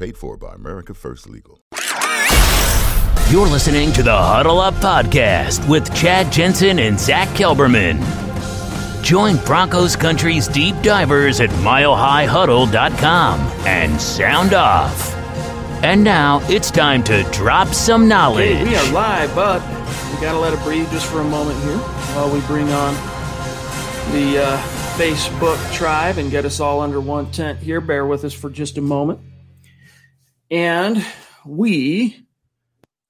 Paid for by America First Legal. You're listening to the Huddle Up Podcast with Chad Jensen and Zach Kelberman. Join Broncos Country's deep divers at milehighhuddle.com and sound off. And now it's time to drop some knowledge. Hey, we are live, but we got to let it breathe just for a moment here while we bring on the uh, Facebook tribe and get us all under one tent here. Bear with us for just a moment. And we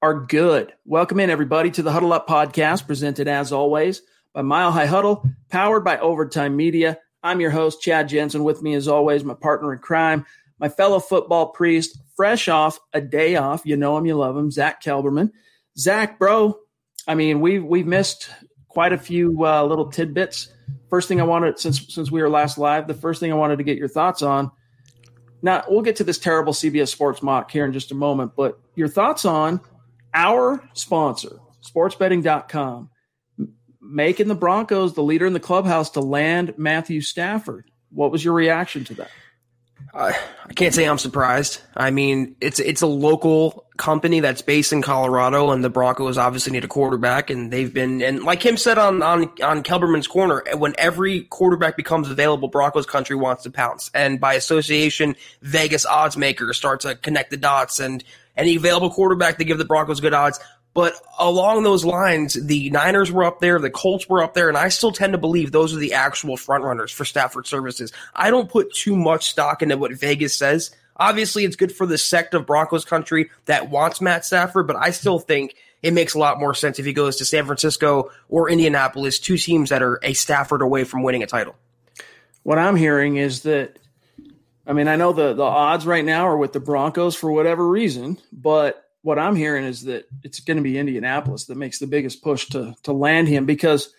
are good. Welcome in, everybody, to the Huddle Up podcast, presented as always by Mile High Huddle, powered by Overtime Media. I'm your host, Chad Jensen. With me, as always, my partner in crime, my fellow football priest, fresh off a day off. You know him, you love him, Zach Kelberman. Zach, bro, I mean, we've we've missed quite a few uh, little tidbits first thing I wanted since since we were last live, the first thing I wanted to get your thoughts on. Now we'll get to this terrible CBS Sports mock here in just a moment, but your thoughts on our sponsor, sportsbetting.com, making the Broncos the leader in the clubhouse to land Matthew Stafford. What was your reaction to that? I can't say I'm surprised. I mean, it's it's a local company that's based in Colorado, and the Broncos obviously need a quarterback, and they've been and like him said on on on Kelberman's corner, when every quarterback becomes available, Broncos country wants to pounce, and by association, Vegas odds makers start to connect the dots, and any available quarterback they give the Broncos good odds. But along those lines, the Niners were up there, the Colts were up there, and I still tend to believe those are the actual frontrunners for Stafford services. I don't put too much stock into what Vegas says. Obviously, it's good for the sect of Broncos country that wants Matt Stafford, but I still think it makes a lot more sense if he goes to San Francisco or Indianapolis, two teams that are a Stafford away from winning a title. What I'm hearing is that, I mean, I know the, the odds right now are with the Broncos for whatever reason, but what I'm hearing is that it's going to be Indianapolis that makes the biggest push to to land him because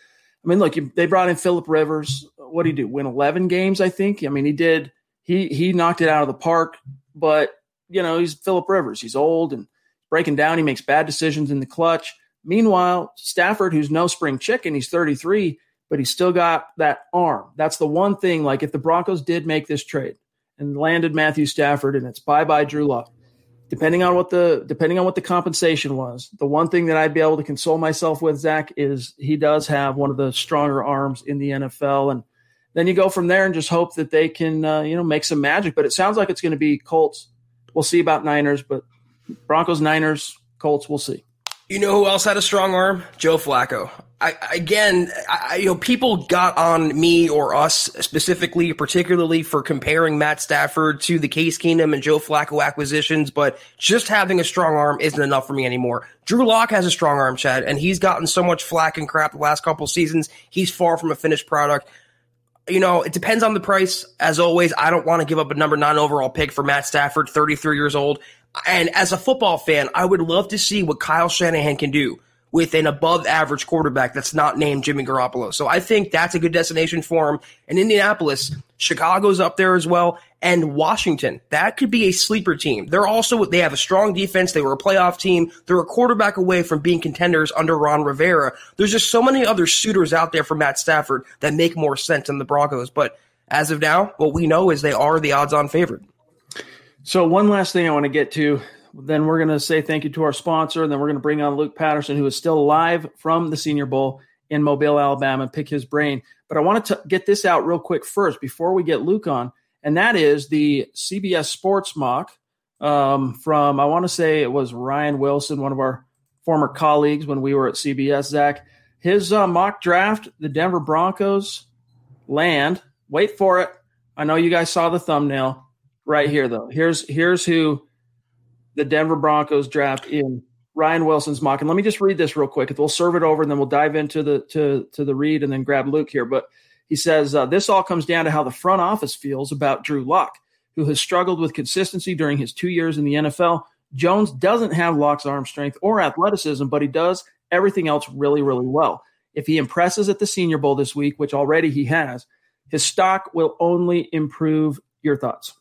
I mean, look, they brought in Philip Rivers. What did he do? Win 11 games, I think. I mean, he did. He he knocked it out of the park, but you know, he's Philip Rivers. He's old and breaking down. He makes bad decisions in the clutch. Meanwhile, Stafford, who's no spring chicken, he's 33, but he's still got that arm. That's the one thing. Like, if the Broncos did make this trade and landed Matthew Stafford, and it's bye bye Drew Lock depending on what the depending on what the compensation was, the one thing that I'd be able to console myself with, Zach, is he does have one of the stronger arms in the NFL, and then you go from there and just hope that they can uh, you know make some magic. But it sounds like it's going to be Colts. We'll see about Niners, but Broncos, Niners, Colts, we'll see. You know who else had a strong arm? Joe Flacco. I, again, I, you know, people got on me or us specifically, particularly for comparing Matt Stafford to the Case Keenum and Joe Flacco acquisitions, but just having a strong arm isn't enough for me anymore. Drew Lock has a strong arm, Chad, and he's gotten so much flack and crap the last couple seasons. He's far from a finished product. You know, it depends on the price. As always, I don't want to give up a number nine overall pick for Matt Stafford, 33 years old. And as a football fan, I would love to see what Kyle Shanahan can do with an above average quarterback that's not named Jimmy Garoppolo. So I think that's a good destination for him. And Indianapolis, Chicago's up there as well, and Washington. That could be a sleeper team. They're also they have a strong defense. They were a playoff team. They're a quarterback away from being contenders under Ron Rivera. There's just so many other suitors out there for Matt Stafford that make more sense than the Broncos. But as of now, what we know is they are the odds-on favorite. So one last thing I want to get to then we're going to say thank you to our sponsor. And then we're going to bring on Luke Patterson, who is still live from the Senior Bowl in Mobile, Alabama, and pick his brain. But I want to get this out real quick first before we get Luke on. And that is the CBS Sports mock um, from, I want to say it was Ryan Wilson, one of our former colleagues when we were at CBS, Zach. His uh, mock draft, the Denver Broncos land. Wait for it. I know you guys saw the thumbnail right here, though. Here's here's who the Denver Broncos draft in Ryan Wilson's mock. And let me just read this real quick. We'll serve it over and then we'll dive into the to to the read and then grab Luke here. But he says uh, this all comes down to how the front office feels about Drew Lock, who has struggled with consistency during his two years in the NFL. Jones doesn't have Lock's arm strength or athleticism, but he does everything else really, really well. If he impresses at the Senior Bowl this week, which already he has, his stock will only improve. Your thoughts?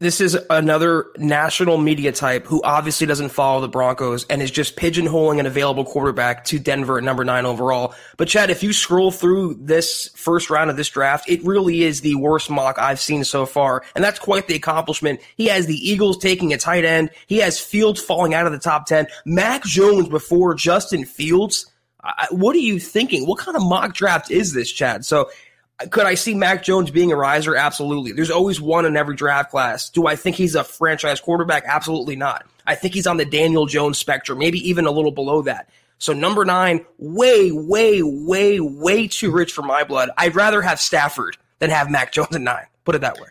This is another national media type who obviously doesn't follow the Broncos and is just pigeonholing an available quarterback to Denver at number nine overall. But Chad, if you scroll through this first round of this draft, it really is the worst mock I've seen so far. And that's quite the accomplishment. He has the Eagles taking a tight end. He has Fields falling out of the top 10. Mac Jones before Justin Fields. I, what are you thinking? What kind of mock draft is this, Chad? So could I see Mac Jones being a riser? Absolutely. There's always one in every draft class. Do I think he's a franchise quarterback? Absolutely not. I think he's on the Daniel Jones spectrum, maybe even a little below that. So number nine, way, way, way, way too rich for my blood. I'd rather have Stafford than have Mac Jones at nine. Put it that way.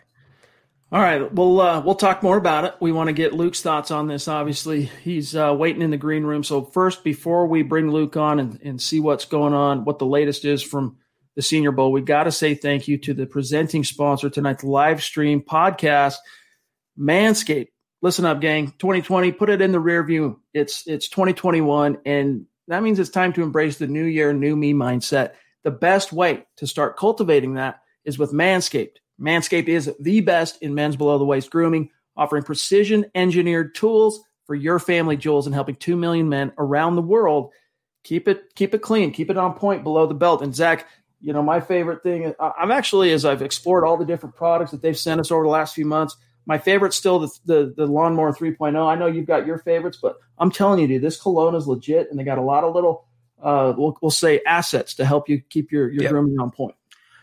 All right, we'll uh, we'll talk more about it. We want to get Luke's thoughts on this. Obviously, he's uh, waiting in the green room. So first, before we bring Luke on and, and see what's going on, what the latest is from the Senior Bowl, we got to say thank you to the presenting sponsor tonight's live stream podcast, Manscaped. Listen up, gang. 2020, put it in the rear view. It's it's 2021, and that means it's time to embrace the new year, new me mindset. The best way to start cultivating that is with Manscaped. Manscaped is the best in men's below the waist grooming, offering precision engineered tools for your family jewels and helping 2 million men around the world keep it keep it clean, keep it on point below the belt. And Zach, you know, my favorite thing, I'm actually, as I've explored all the different products that they've sent us over the last few months, my favorite's still the, the, the lawnmower 3.0. I know you've got your favorites, but I'm telling you, dude, this cologne is legit, and they got a lot of little, uh, we'll, we'll say assets to help you keep your, your yep. grooming on point.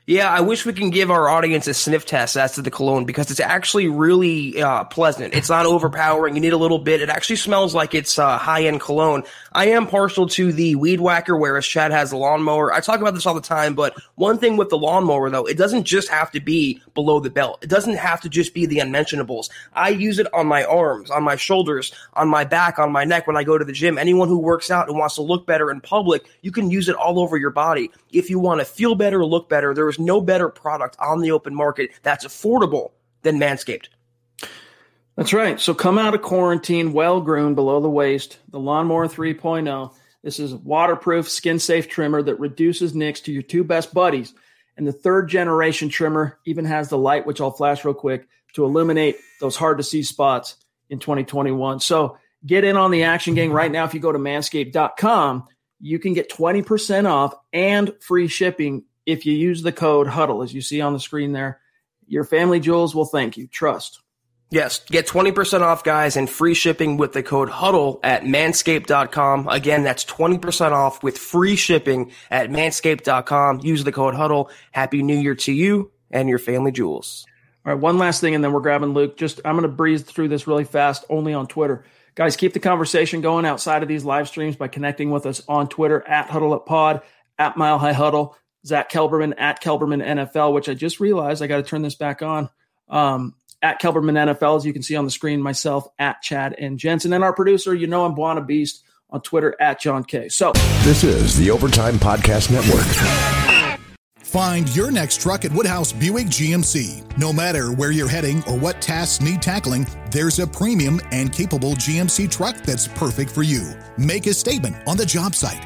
Yeah, I wish we can give our audience a sniff test as to the cologne because it's actually really uh, pleasant. It's not overpowering. You need a little bit. It actually smells like it's uh, high end cologne. I am partial to the weed whacker, whereas Chad has a lawnmower. I talk about this all the time, but one thing with the lawnmower though, it doesn't just have to be below the belt. It doesn't have to just be the unmentionables. I use it on my arms, on my shoulders, on my back, on my neck when I go to the gym. Anyone who works out and wants to look better in public, you can use it all over your body. If you want to feel better, look better, there is no better product on the open market that's affordable than Manscaped. That's right. So come out of quarantine well groomed below the waist. The Lawnmower 3.0. This is waterproof, skin safe trimmer that reduces nicks to your two best buddies. And the third generation trimmer even has the light, which I'll flash real quick to illuminate those hard to see spots in 2021. So get in on the action gang right now. If you go to manscaped.com, you can get 20% off and free shipping if you use the code HUDDLE, as you see on the screen there. Your family jewels will thank you. Trust. Yes, get 20% off, guys, and free shipping with the code HUDDLE at manscaped.com. Again, that's 20% off with free shipping at manscaped.com. Use the code HUDDLE. Happy New Year to you and your family jewels. All right, one last thing, and then we're grabbing Luke. Just I'm going to breeze through this really fast, only on Twitter. Guys, keep the conversation going outside of these live streams by connecting with us on Twitter at Huddle Up Pod, at Mile High Huddle, Zach Kelberman at Kelberman NFL, which I just realized I got to turn this back on. Um, at Kelberman NFL, as you can see on the screen, myself at Chad and Jensen, and our producer, you know, I'm Buona Beast on Twitter at John K. So this is the Overtime Podcast Network. Find your next truck at Woodhouse Buick GMC. No matter where you're heading or what tasks need tackling, there's a premium and capable GMC truck that's perfect for you. Make a statement on the job site,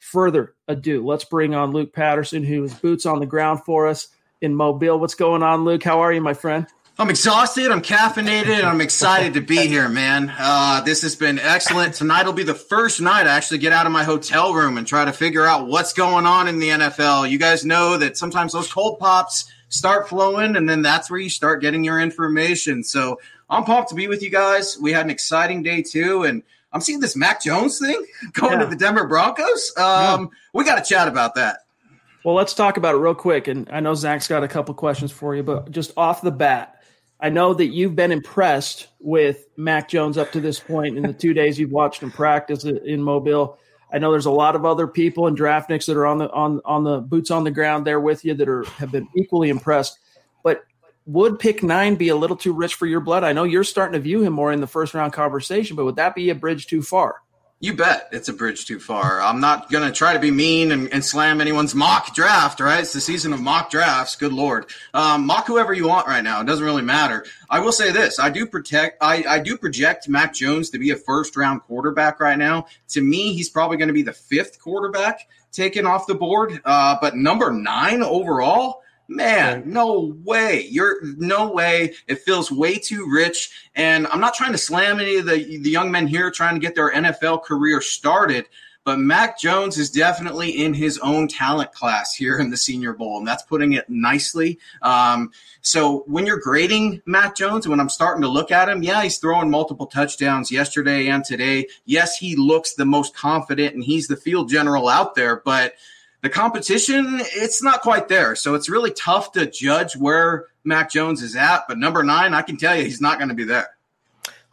further ado, let's bring on Luke Patterson, who is boots on the ground for us in Mobile. What's going on, Luke? How are you, my friend? I'm exhausted. I'm caffeinated. And I'm excited to be here, man. Uh, this has been excellent. Tonight will be the first night I actually get out of my hotel room and try to figure out what's going on in the NFL. You guys know that sometimes those cold pops start flowing, and then that's where you start getting your information. So I'm pumped to be with you guys. We had an exciting day too, and I'm seeing this Mac Jones thing going yeah. to the Denver Broncos. Um, yeah. We got to chat about that. Well, let's talk about it real quick. And I know Zach's got a couple questions for you, but just off the bat, I know that you've been impressed with Mac Jones up to this point in the two days you've watched him practice in Mobile. I know there's a lot of other people in draftniks that are on the on on the boots on the ground there with you that are have been equally impressed. But would pick nine be a little too rich for your blood? I know you're starting to view him more in the first round conversation, but would that be a bridge too far? You bet it's a bridge too far. I'm not going to try to be mean and, and, slam anyone's mock draft, right? It's the season of mock drafts. Good Lord. Um, mock whoever you want right now. It doesn't really matter. I will say this. I do protect, I, I do project Mac Jones to be a first round quarterback right now. To me, he's probably going to be the fifth quarterback taken off the board. Uh, but number nine overall, man, no way. You're no way. It feels way too rich. And I'm not trying to slam any of the, the young men here trying to get their NFL career started. But Mac Jones is definitely in his own talent class here in the Senior Bowl, and that's putting it nicely. Um, so when you're grading Mac Jones, when I'm starting to look at him, yeah, he's throwing multiple touchdowns yesterday and today. Yes, he looks the most confident, and he's the field general out there, but – the competition, it's not quite there. So it's really tough to judge where Mac Jones is at. But number nine, I can tell you he's not going to be there.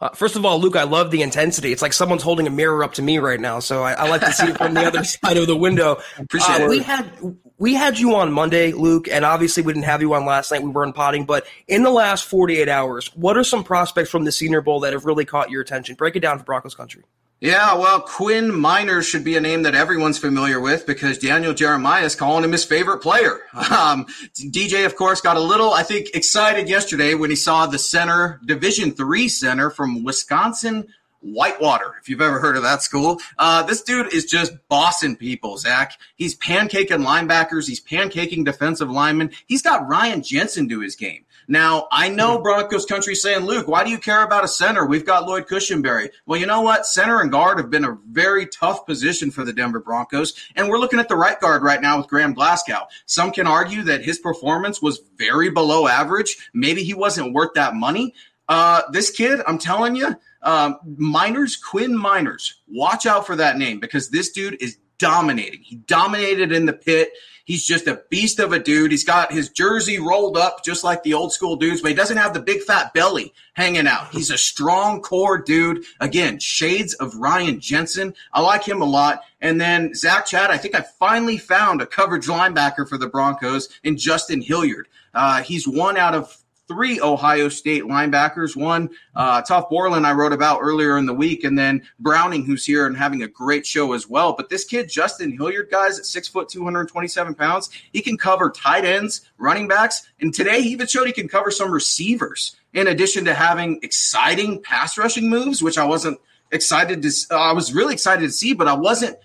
Uh, first of all, Luke, I love the intensity. It's like someone's holding a mirror up to me right now, so I, I like to see it from the other side of the window. Appreciate uh, it. We had we had you on Monday, Luke, and obviously we didn't have you on last night. We weren't potting, but in the last forty eight hours, what are some prospects from the Senior Bowl that have really caught your attention? Break it down for Broncos country. Yeah, well, Quinn Meinerz should be a name that everyone's familiar with because Daniel Jeremiah is calling him his favorite player. Um, DJ, of course, got a little, I think, excited yesterday when he saw the center, Division three center from Wisconsin Whitewater, if you've ever heard of that school. Uh, this dude is just bossing people, Zach. He's pancaking linebackers. He's pancaking defensive linemen. He's got Ryan Jensen to his game. Now, I know Broncos country saying, Luke, why do you care about a center? We've got Lloyd Cushenberry. Well, you know what? Center and guard have been a very tough position for the Denver Broncos. And we're looking at the right guard right now with Graham Glasgow. Some can argue that his performance was very below average. Maybe he wasn't worth that money. Uh, this kid, I'm telling you, um, Meinerz, Quinn Meinerz, watch out for that name because this dude is dominating. He dominated in the pit. He's just a beast of a dude. He's got his jersey rolled up just like the old school dudes, but he doesn't have the big fat belly hanging out. He's a strong core dude. Again, shades of Ryan Jensen. I like him a lot. And then Zach Chad, I think I finally found a coverage linebacker for the Broncos in Justin Hilliard. Uh, he's one out of three Ohio State linebackers. One, uh, Tuf Borland, I wrote about earlier in the week, and then Browning, who's here and having a great show as well. But this kid, Justin Hilliard, guys, at six foot, 227 pounds, he can cover tight ends, running backs, and today he even showed he can cover some receivers. In addition to having exciting pass rushing moves, which I wasn't excited to, uh, I was really excited to see, but I wasn't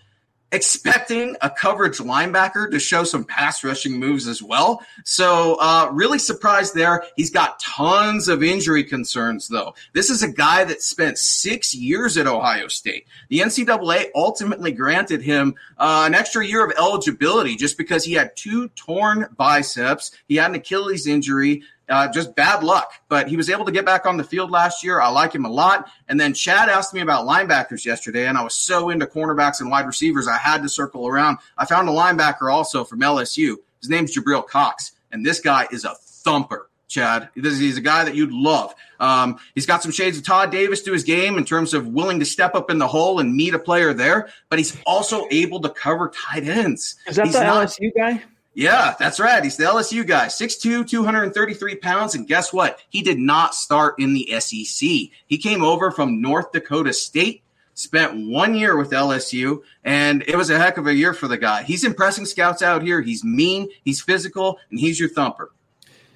expecting a coverage linebacker to show some pass rushing moves as well. So, uh, really surprised there. He's got tons of injury concerns, though. This is a guy that spent six years at Ohio State. The NCAA ultimately granted him uh, an extra year of eligibility just because he had two torn biceps. He had an Achilles injury. Uh, just bad luck, but he was able to get back on the field last year. I like him a lot. And then Chad asked me about linebackers yesterday, and I was so into cornerbacks and wide receivers, I had to circle around. I found a linebacker also from LSU. His name's Jabril Cox, and this guy is a thumper. Chad. He's a guy that you'd love. Um, he's got some shades of Todd Davis to his game in terms of willing to step up in the hole and meet a player there, but he's also able to cover tight ends. Is that he's the not, LSU guy? Yeah, that's right. He's the LSU guy, 6'2, 233 pounds. And guess what? He did not start in the SEC. He came over from North Dakota State, spent one year with LSU, and it was a heck of a year for the guy. He's impressing scouts out here. He's mean, he's physical, and he's your thumper.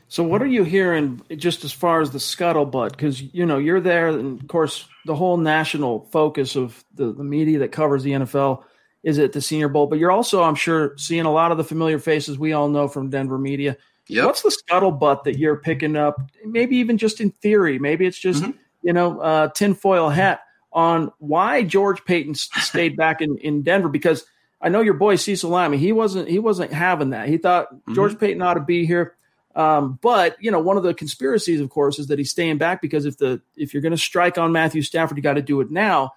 So, what are you hearing just as far as the scuttlebutt? Because you know you're there, and of course, the whole national focus of the, the media that covers the NFL is at the Senior Bowl. But you're also, I'm sure, seeing a lot of the familiar faces we all know from Denver media. Yep. What's the scuttlebutt that you're picking up? Maybe even just in theory. Maybe it's just Mhm. you know uh, tinfoil hat on why George Paton stayed back in, in Denver because I know your boy Cecil Lammey. He wasn't he wasn't having that. He thought George Paton ought to be here. Um, but you know, one of the conspiracies, of course, is that he's staying back because if the if you're going to strike on Matthew Stafford, you got to do it now.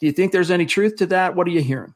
Do you think there's any truth to that? What are you hearing?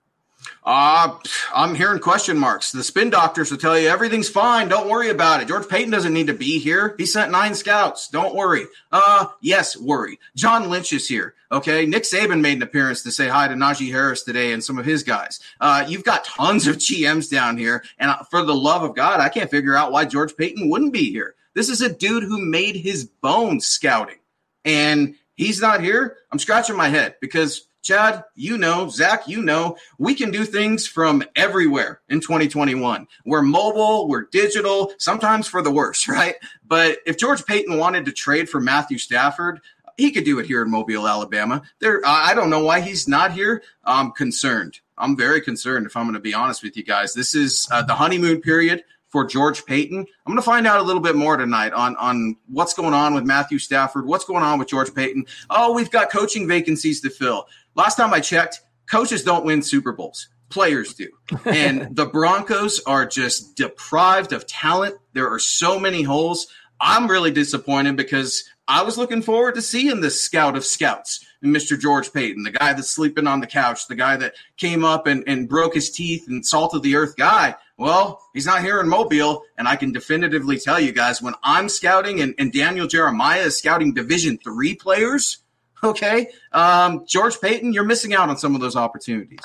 Uh, I'm hearing question marks. The spin doctors will tell you everything's fine. Don't worry about it. George Paton doesn't need to be here. He sent nine scouts. Don't worry. Uh, yes, worry. John Lynch is here. Okay. Nick Saban made an appearance to say hi to Najee Harris today and some of his guys. Uh, you've got tons of GMs down here. And uh, for the love of God, I can't figure out why George Paton wouldn't be here. This is a dude who made his bones scouting and he's not here. I'm scratching my head because Chad, you know, Zach, you know, we can do things from everywhere in 2021. We're mobile, we're digital, sometimes for the worse, right? But if George Paton wanted to trade for Matthew Stafford, he could do it here in Mobile, Alabama. There, I don't know why he's not here. I'm concerned. I'm very concerned. If I'm going to be honest with you guys, this is uh, the honeymoon period for George Paton. I'm going to find out a little bit more tonight on on what's going on with Matthew Stafford, what's going on with George Paton. Oh, we've got coaching vacancies to fill. Last time I checked, coaches don't win Super Bowls. Players do. And the Broncos are just deprived of talent. There are so many holes. I'm really disappointed because I was looking forward to seeing this scout of scouts, Mr. George Paton, the guy that's sleeping on the couch, the guy that came up and, and broke his teeth and salt of the earth guy. Well, he's not here in Mobile, and I can definitively tell you guys when I'm scouting and, and Daniel Jeremiah is scouting Division three players, okay, um, George Paton, you're missing out on some of those opportunities.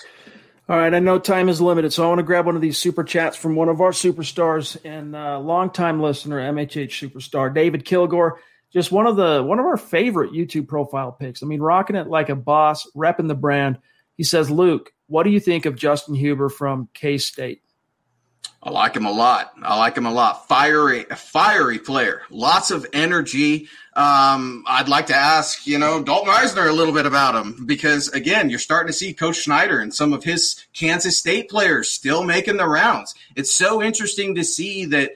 All right, I know time is limited, so I want to grab one of these super chats from one of our superstars and uh, longtime listener, MHH superstar David Kilgore. Just one of the one of our favorite YouTube profile picks. I mean, rocking it like a boss, repping the brand. He says, "Luke, what do you think of Justin Hubert from K State?" I like him a lot. I like him a lot. Fiery, fiery player. Lots of energy. Um, I'd like to ask, you know, Dalton Risner a little bit about him because again, you're starting to see Coach Snyder and some of his Kansas State players still making the rounds. It's so interesting to see that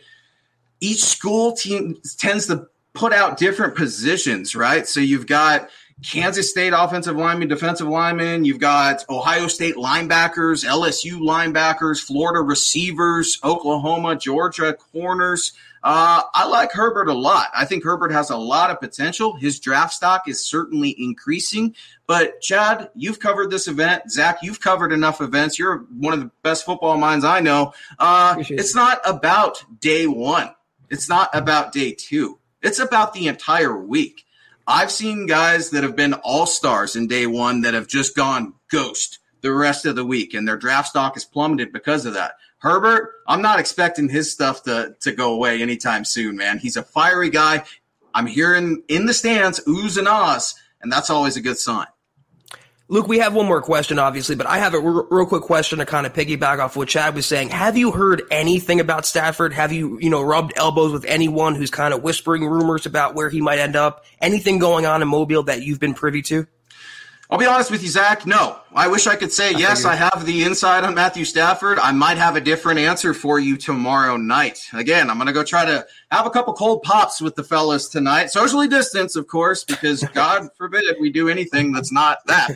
each school team tends to put out different positions, right? So you've got Kansas State offensive lineman, defensive lineman. You've got Ohio State linebackers, LSU linebackers, Florida receivers, Oklahoma, Georgia corners. Uh, I like Herbert a lot. I think Herbert has a lot of potential. His draft stock is certainly increasing. But Chad, you've covered this event. Zach, you've covered enough events. You're one of the best football minds I know. Uh, it's it. not about day one. It's not about day two. It's about the entire week. I've seen guys that have been all stars in day one that have just gone ghost the rest of the week, and their draft stock has plummeted because of that. Herbert, I'm not expecting his stuff to, to go away anytime soon, man. He's a fiery guy. I'm hearing in the stands oohs and ahs, and that's always a good sign. Luke, we have one more question, obviously, but I have a r- real quick question to kind of piggyback off what Chad was saying. Have you heard anything about Stafford? Have you, you know, rubbed elbows with anyone who's kind of whispering rumors about where he might end up? Anything going on in Mobile that you've been privy to? I'll be honest with you, Zach. No, I wish I could say I yes. Figured. I have the inside on Matthew Stafford. I might have a different answer for you tomorrow night. Again, I'm going to go try to have a couple cold pops with the fellas tonight, socially distance, of course, because God forbid we do anything that's not that.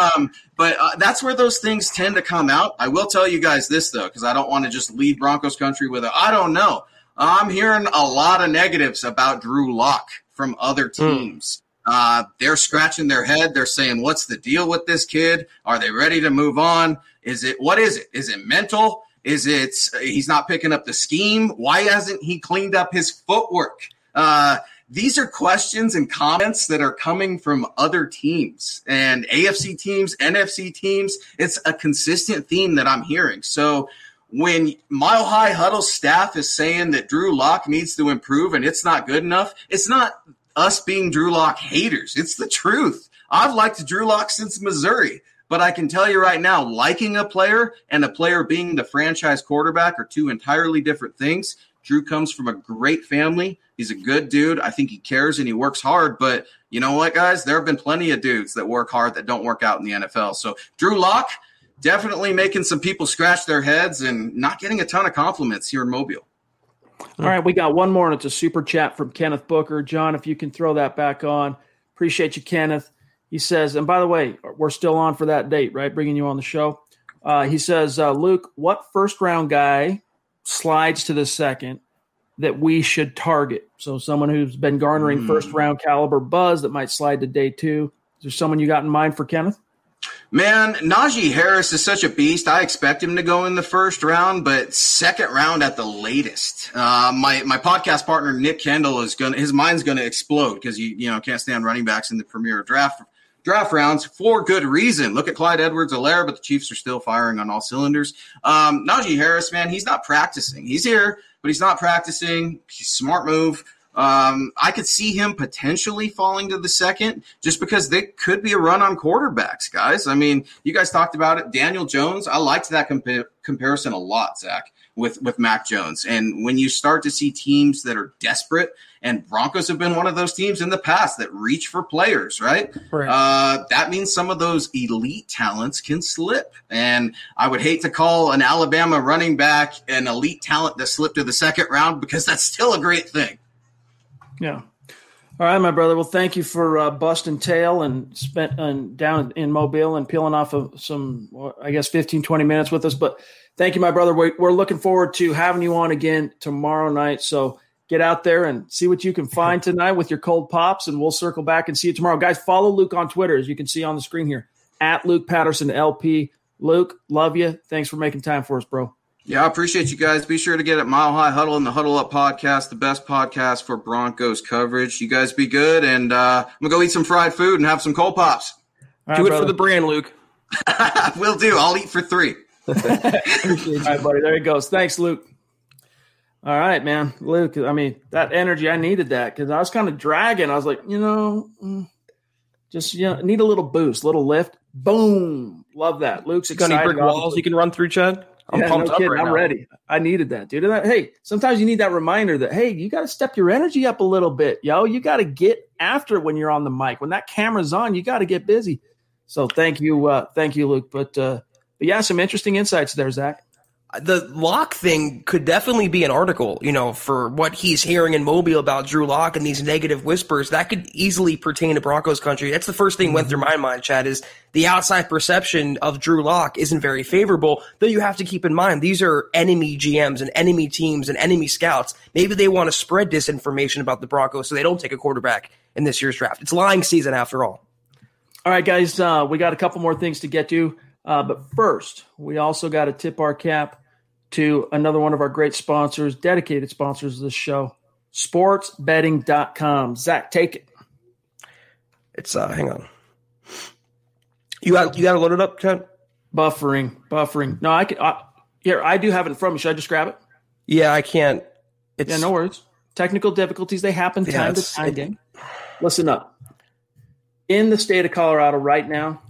Um, but uh, that's where those things tend to come out. I will tell you guys this though, because I don't want to just leave Broncos country with a I don't know. I'm hearing a lot of negatives about Drew Lock from other hmm. teams. Mm. Uh, they're scratching their head. They're saying, "What's the deal with this kid? Are they ready to move on? Is it what is it? Is it mental? Is it he's not picking up the scheme? Why hasn't he cleaned up his footwork?" Uh, these are questions and comments that are coming from other teams and AFC teams, NFC teams. It's a consistent theme that I'm hearing. So when Mile High Huddle staff is saying that Drew Lock needs to improve and it's not good enough, it's not us being Drew Lock haters. It's the truth. I've liked Drew Lock since Missouri, but I can tell you right now, liking a player and a player being the franchise quarterback are two entirely different things. Drew comes from a great family. He's a good dude. I think he cares and he works hard. But you know what, guys? There have been plenty of dudes that work hard that don't work out in the NFL. So Drew Lock definitely making some people scratch their heads and not getting a ton of compliments here in Mobile. All right, we got one more, and it's a super chat from Kenneth Booker. John, if you can throw that back on, appreciate you, Kenneth. He says, and by the way, we're still on for that date, right? Bringing you on the show. Uh, he says, uh, Luke, what first round guy slides to the second that we should target? So, someone who's been garnering mm. first round caliber buzz that might slide to day two. Is there someone you got in mind for Kenneth? Man, Najee Harris is such a beast. I expect him to go in the first round, but second round at the latest. Uh, my my podcast partner Nick Kendall is gonna his mind's gonna explode because you you know can't stand running backs in the premier draft draft rounds for good reason. Look at Clyde Edwards-Helaire, but the Chiefs are still firing on all cylinders. Um, Najee Harris, man, he's not practicing. He's here, but he's not practicing. Smart move. Um, I could see him potentially falling to the second just because they could be a run on quarterbacks, guys. I mean, you guys talked about it. Daniel Jones, I liked that compa- comparison a lot, Zach, with, with Mac Jones. And when you start to see teams that are desperate, and Broncos have been one of those teams in the past that reach for players, right? right. Uh, that means some of those elite talents can slip. And I would hate to call an Alabama running back an elite talent that slipped to the second round because that's still a great thing. Yeah. All right, my brother. Well, thank you for uh, busting tail and spent and down in Mobile and peeling off of some, I guess, 15, 20 minutes with us. But thank you, my brother. We're, we're looking forward to having you on again tomorrow night. So get out there and see what you can find tonight with your cold pops, and we'll circle back and see you tomorrow. Guys, follow Luke on Twitter, as you can see on the screen here, at Luke Patterson LP. Luke, love you. Thanks for making time for us, bro. Yeah, I appreciate you guys. Be sure to get at Mile High Huddle and the Huddle Up podcast, the best podcast for Broncos coverage. You guys be good, and uh, I'm gonna go eat some fried food and have some cold pops. Right, do it brother. for the brand, Luke. Will do. I'll eat for three. All right, buddy. There he goes. Thanks, Luke. All right, man. Luke, I mean, that energy, I needed that because I was kind of dragging. I was like, you know, mm, just you know, need a little boost, little lift. Boom. Love that. Luke's excited. Got any brick walls you can run through, Chad? I'm yeah, pumped no kidding. Right I'm now. ready. I needed that, dude. And that, hey, sometimes you need that reminder that hey, you got to step your energy up a little bit, yo. You got to get after it when you're on the mic. When that camera's on, you got to get busy. So thank you, uh, thank you, Luke. But uh, but yeah, some interesting insights there, Zach the Lock thing could definitely be an article, you know, for what he's hearing in Mobile about Drew Lock and these negative whispers. That could easily pertain to Broncos country. That's the first thing mm-hmm. went through my mind, Chad, is the outside perception of Drew Lock isn't very favorable, though you have to keep in mind these are enemy GMs and enemy teams and enemy scouts. Maybe they want to spread disinformation about the Broncos so they don't take a quarterback in this year's draft. It's lying season after all. All right, guys, uh, we got a couple more things to get to. Uh, but first, we also got to tip our cap to another one of our great sponsors, dedicated sponsors of this show, sportsbetting.com. Zach, take it. It's uh hang on. You got you got to load it up, Chad. Buffering, buffering. No, I can. I, here, I do have it in front of me. Should I just grab it? Yeah, I can't. It's, yeah, no worries. technical difficulties. They happen Yeah, time to time. it- Listen up. In the state of Colorado right now,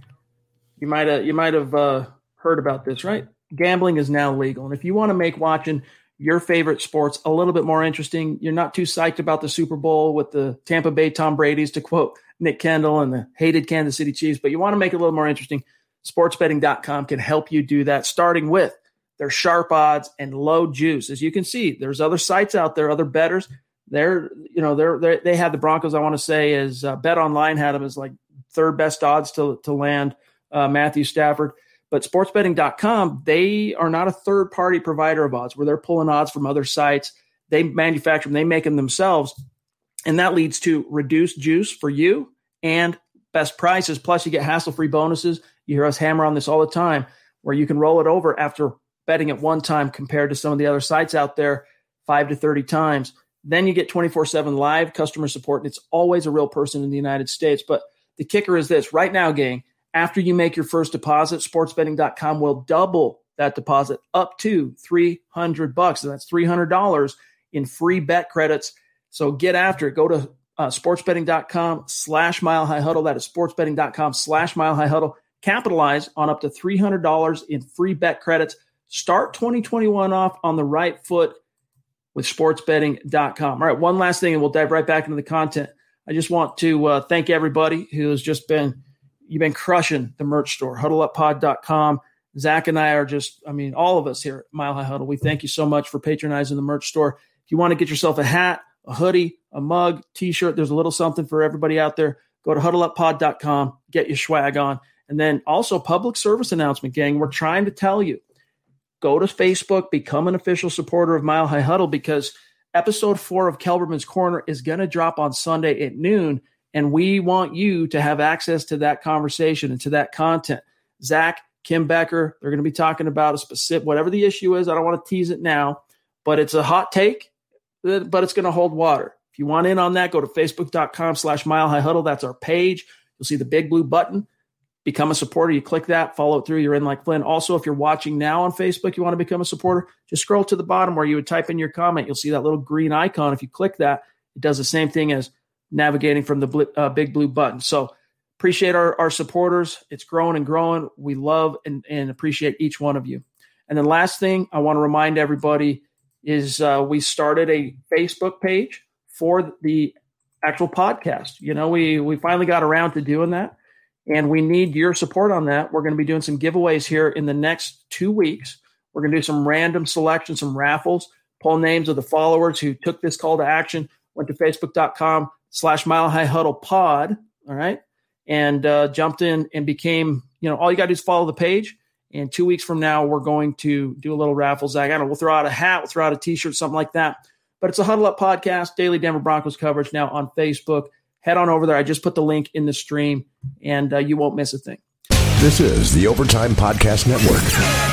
you might have you might have uh, heard about this, right? Gambling is now legal, and if you want to make watching your favorite sports a little bit more interesting, you're not too psyched about the Super Bowl with the Tampa Bay Tom Brady's, to quote Nick Kendall and the hated Kansas City Chiefs, but you want to make it a little more interesting. Sportsbetting.com can help you do that, starting with their sharp odds and low juice. As you can see, there's other sites out there, other betters. They're, you know, they're, they're they had the Broncos. I want to say is uh, Bet Online had them as like third best odds to to land uh, Matthew Stafford. But sportsbetting.com, they are not a third party provider of odds where they're pulling odds from other sites. They manufacture them, they make them themselves. And that leads to reduced juice for you and best prices. Plus, you get hassle free bonuses. You hear us hammer on this all the time where you can roll it over after betting at one time compared to some of the other sites out there, five to 30 times. Then you get 24 7 live customer support, and it's always a real person in the United States. But the kicker is this right now, gang, after you make your first deposit, sportsbetting.com will double that deposit up to 300 bucks. And that's $300 in free bet credits. So get after it. Go to uh, sportsbetting.com slash mile high huddle. That is sportsbetting.com slash mile high huddle. Capitalize on up to $300 in free bet credits. Start 2021 off on the right foot with sportsbetting.com. All right, one last thing, and we'll dive right back into the content. I just want to uh, thank everybody who has just been, you've been crushing the merch store, huddleuppod.com. Zach and I are just, I mean, all of us here at Mile High Huddle, we thank you so much for patronizing the merch store. If you want to get yourself a hat, a hoodie, a mug, t shirt, there's a little something for everybody out there. Go to huddleuppod.com, get your swag on. And then also, public service announcement, gang. We're trying to tell you go to Facebook, become an official supporter of Mile High Huddle because episode four of Kelberman's Corner is going to drop on Sunday at noon. And we want you to have access to that conversation and to that content. Zach, Kim Becker, they're going to be talking about a specific, whatever the issue is. I don't want to tease it now, but it's a hot take, but it's going to hold water. If you want in on that, go to facebook.com slash mile high huddle. That's our page. You'll see the big blue button. Become a supporter. You click that, follow it through. You're in like Flynn. Also, if you're watching now on Facebook, you want to become a supporter, just scroll to the bottom where you would type in your comment. You'll see that little green icon. If you click that, it does the same thing as navigating from the bl- uh, big blue button. So appreciate our, our supporters. It's growing and growing. We love and, and appreciate each one of you. And then last thing I want to remind everybody is uh, we started a Facebook page for the actual podcast. You know, we we finally got around to doing that, and we need your support on that. We're going to be doing some giveaways here in the next two weeks. We're going to do some random selection, some raffles, pull names of the followers who took this call to action, went to facebook.com slash mile high huddle pod. All right. And uh, jumped in and became, you know, all you got to do is follow the page. And two weeks from now, we're going to do a little raffle. Zach, I don't know, we'll throw out a hat, we'll throw out a t shirt, something like that. But it's a Huddle Up podcast, daily Denver Broncos coverage now on Facebook. Head on over there. I just put the link in the stream, and uh, you won't miss a thing. This is the Overtime Podcast Network.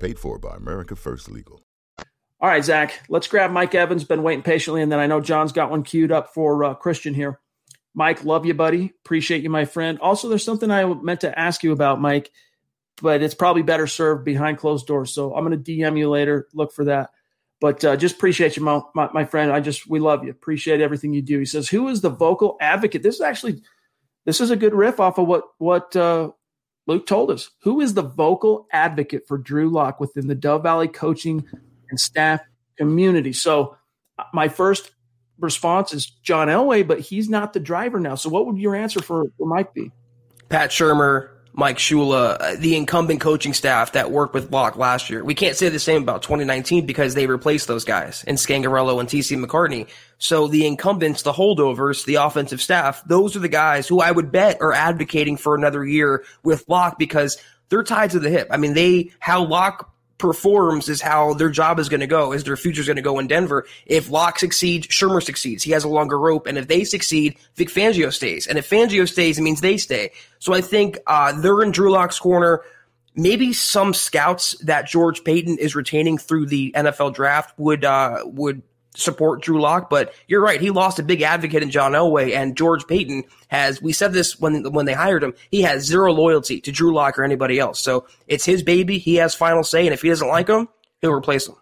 Paid for by America First Legal. All right, Zach, let's grab Mike Evans. Been waiting patiently, and then I know John's got one queued up for uh, Christian here. Mike, love you, buddy. Appreciate you, my friend. Also, there's something I meant to ask you about, Mike, but it's probably better served behind closed doors. So I'm going to DM you later. Look for that. But uh, just appreciate you, my, my, my, friend. I just we love you. Appreciate everything you do. He says, "Who is the vocal advocate?" This is actually this is a good riff off of what what uh, Luke told us. Who is the vocal advocate for Drew Lock within the Dove Valley coaching and staff community? So uh, my first response is John Elway, but he's not the driver now. So what would your answer for, for Mike be? Pat Shurmur, Mike Shula, uh, the incumbent coaching staff that worked with Lock last year. We can't say the same about 2019 because they replaced those guys in Scangarello and TC McCartney. So the incumbents, the holdovers, the offensive staff, those are the guys who I would bet are advocating for another year with Lock because they're tied to the hip. I mean, they, how Lock performs is how their job is going to go, is their future is going to go in Denver. If Lock succeeds, Shurmur succeeds. He has a longer rope. And if they succeed, Vic Fangio stays. And if Fangio stays, it means they stay. So I think uh, they're in Drew Lock's corner. Maybe some scouts that George Paton is retaining through the NFL draft would uh, would support Drew Lock, but you're right. He lost a big advocate in John Elway, and George Paton has. We said this when when they hired him. He has zero loyalty to Drew Lock or anybody else. So it's his baby. He has final say, and if he doesn't like him, he'll replace him.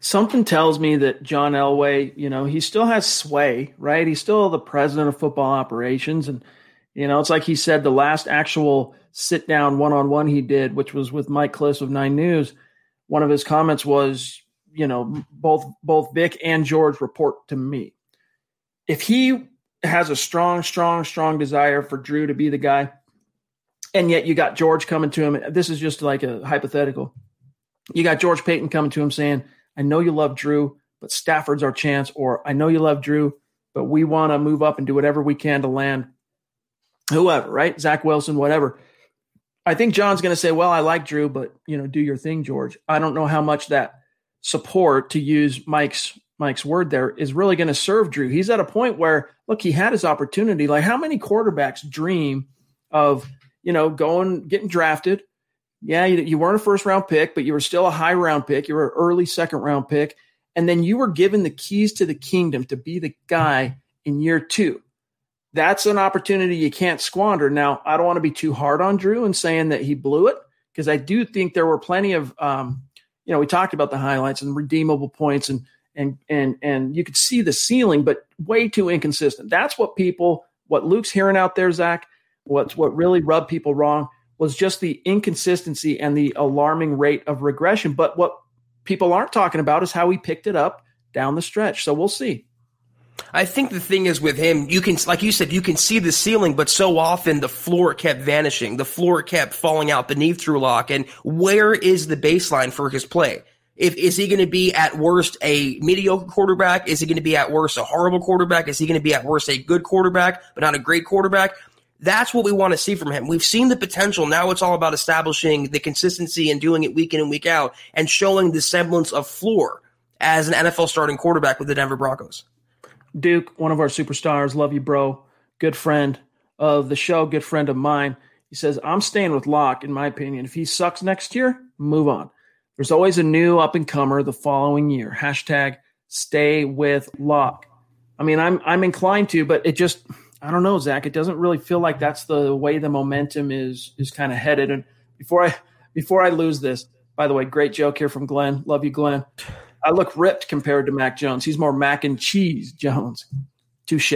Something tells me that John Elway, you know, he still has sway, right? He's still the president of football operations, and you know, it's like he said the last actual sit down one on one he did, which was with Mike Klis of Nine News. One of his comments was, you know both both Vic and George report to me. If he has a strong, strong, strong desire for Drew to be the guy, and yet you got George coming to him. This is just like a hypothetical. You got George Paton coming to him saying, "I know you love Drew, but Stafford's our chance," or "I know you love Drew, but we want to move up and do whatever we can to land whoever, right? Zach Wilson, whatever." I think John's going to say, "Well, I like Drew, but you know, do your thing, George." I don't know how much that support, to use Mike's Mike's word there, is really going to serve Drew. He's at a point where, look, he had his opportunity. Like, how many quarterbacks dream of, you know, going, getting drafted? Yeah, you, you weren't a first round pick, but you were still a high round pick. You were an early second round pick. And then you were given the keys to the kingdom to be the guy in year two. That's an opportunity you can't squander. Now, I don't want to be too hard on Drew and saying that he blew it because I do think there were plenty of um, you know, we talked about the highlights and redeemable points and and and and you could see the ceiling, but way too inconsistent. That's what people, what Luke's hearing out there, Zach. What's what really rubbed people wrong was just the inconsistency and the alarming rate of regression. But what people aren't talking about is how he picked it up down the stretch. So we'll see. I think the thing is with him, you can, like you said, you can see the ceiling, but so often the floor kept vanishing. The floor kept falling out beneath Drew Lock. And where is the baseline for his play? If is he going to be at worst a mediocre quarterback? Is he going to be at worst a horrible quarterback? Is he going to be at worst a good quarterback, but not a great quarterback? That's what we want to see from him. We've seen the potential. Now it's all about establishing the consistency and doing it week in and week out and showing the semblance of floor as an NFL starting quarterback with the Denver Broncos. Duke, one of our superstars, love you, bro. Good friend of the show, good friend of mine. He says, I'm staying with Lock, in my opinion. If he sucks next year, move on. There's always a new up and comer the following year. Hashtag stay with Lock. I mean, I'm I'm inclined to, but it just I don't know, Zach. It doesn't really feel like that's the way the momentum is is kind of headed. And before I before I lose this, by the way, great joke here from Glenn. Love you, Glenn. I look ripped compared to Mac Jones. He's more mac and cheese Jones. Touche.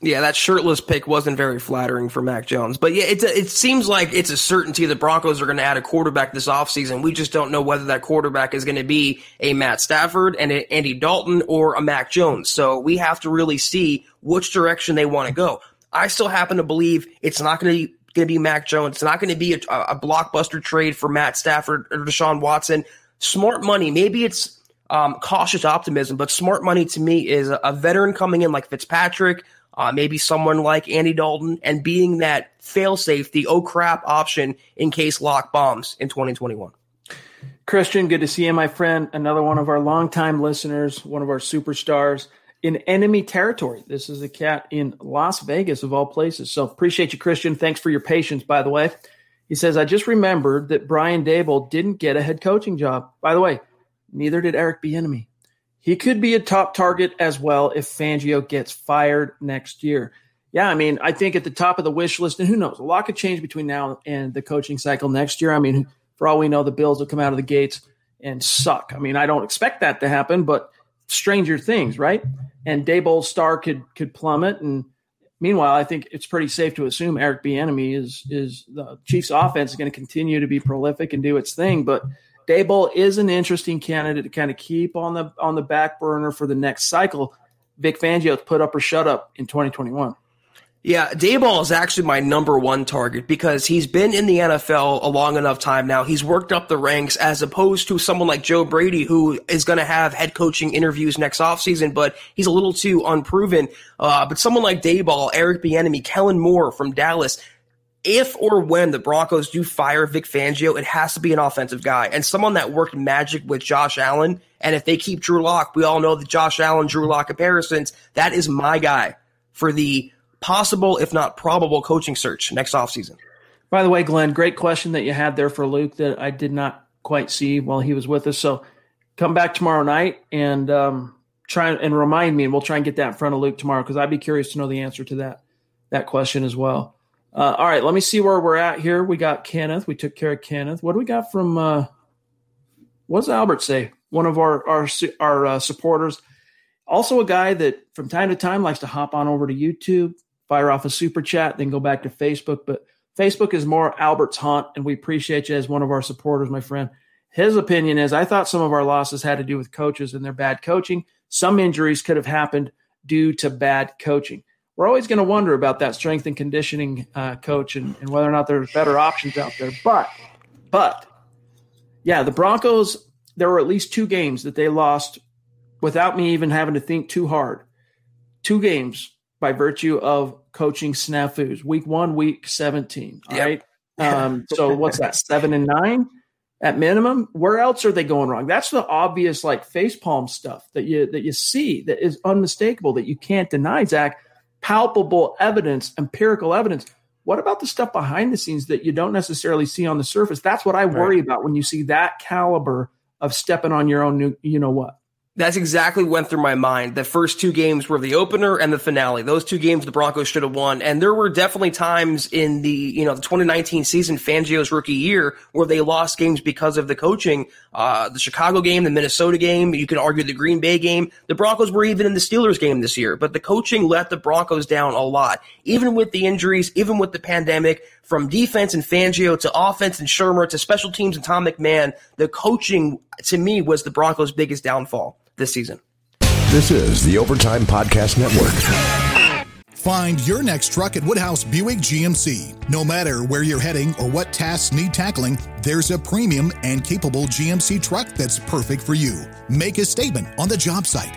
Yeah, that shirtless pick wasn't very flattering for Mac Jones. But yeah, it's a, it seems like it's a certainty the Broncos are going to add a quarterback this offseason. We just don't know whether that quarterback is going to be a Matt Stafford and an Andy Dalton or a Mac Jones. So we have to really see which direction they want to go. I still happen to believe it's not going to be going to be Mac Jones. It's not going to be a, a blockbuster trade for Matt Stafford or Deshaun Watson. Smart money. Maybe it's um, cautious optimism, but smart money to me is a, veteran coming in like Fitzpatrick, uh, maybe someone like Andy Dalton, and being that fail safe, the oh crap option in case lock bombs in 2021. Christian, good to see you, my friend. Another one of our longtime listeners, one of our superstars in enemy territory. This is a cat in Las Vegas, of all places. So appreciate you, Christian. Thanks for your patience, by the way. He says, I just remembered that Brian Daboll didn't get a head coaching job. By the way, Neither did Eric Bieniemy. He could be a top target as well if Fangio gets fired next year. Yeah, I mean, I think at the top of the wish list, and who knows, a lot could change between now and the coaching cycle next year. I mean, for all we know, the Bills will come out of the gates and suck. I mean, I don't expect that to happen, but stranger things, right? And Daboll's star could could plummet. And meanwhile, I think it's pretty safe to assume Eric Bieniemy is is the Chiefs' offense is going to continue to be prolific and do its thing. But Daboll is an interesting candidate to kind of keep on the on the back burner for the next cycle. Vic Fangio put up or shut up in 2021. Yeah, Daboll is actually my number one target because he's been in the NFL a long enough time now. He's worked up the ranks as opposed to someone like Joe Brady who is going to have head coaching interviews next offseason, but he's a little too unproven. Uh, but someone like Daboll, Eric Bieniemy, Kellen Moore from Dallas, if or when the Broncos do fire Vic Fangio, it has to be an offensive guy and someone that worked magic with Josh Allen. And if they keep Drew Lock, we all know the Josh Allen Drew Lock comparisons. That is my guy for the possible, if not probable, coaching search next offseason? By the way, Glenn, great question that you had there for Luke that I did not quite see while he was with us. So come back tomorrow night and um, try and remind me, and we'll try and get that in front of Luke tomorrow because I'd be curious to know the answer to that that question as well. Uh, all right, let me see where we're at here. We got Kenneth. We took care of Kenneth. What do we got from? Uh, what does Albert say? One of our our our uh, supporters, also a guy that from time to time likes to hop on over to YouTube, fire off a super chat, then go back to Facebook. But Facebook is more Albert's haunt, and we appreciate you as one of our supporters, my friend. His opinion is I thought some of our losses had to do with coaches and their bad coaching. Some injuries could have happened due to bad coaching. We're always going to wonder about that strength and conditioning uh, coach and, and whether or not there's better options out there. But, but, yeah, the Broncos, there were at least two games that they lost without me even having to think too hard. Two games by virtue of coaching snafus. Week one, week 17. All yep. right. Um, so what's that? Seven and nine at minimum. Where else are they going wrong? That's the obvious like facepalm stuff that you that you see that is unmistakable that you can't deny, Zach. Palpable evidence, empirical evidence. What about the stuff behind the scenes that you don't necessarily see on the surface? That's what I worry right. about when you see that caliber of stepping on your own new, you know what. That's exactly what went through my mind. The first two games were the opener and the finale. Those two games the Broncos should have won. And there were definitely times in the, you know, the 2019 season, Fangio's rookie year, where they lost games because of the coaching. Uh, the Chicago game, the Minnesota game, you could argue the Green Bay game. The Broncos were even in the Steelers game this year, but the coaching let the Broncos down a lot. Even with the injuries, even with the pandemic, from defense and Fangio to offense and Shurmur to special teams and Tom McMahon, the coaching to me was the Broncos' biggest downfall this season. This is the Overtime Podcast Network. Find your next truck at Woodhouse Buick GMC. No matter where you're heading or what tasks need tackling, there's a premium and capable GMC truck that's perfect for you. Make a statement on the job site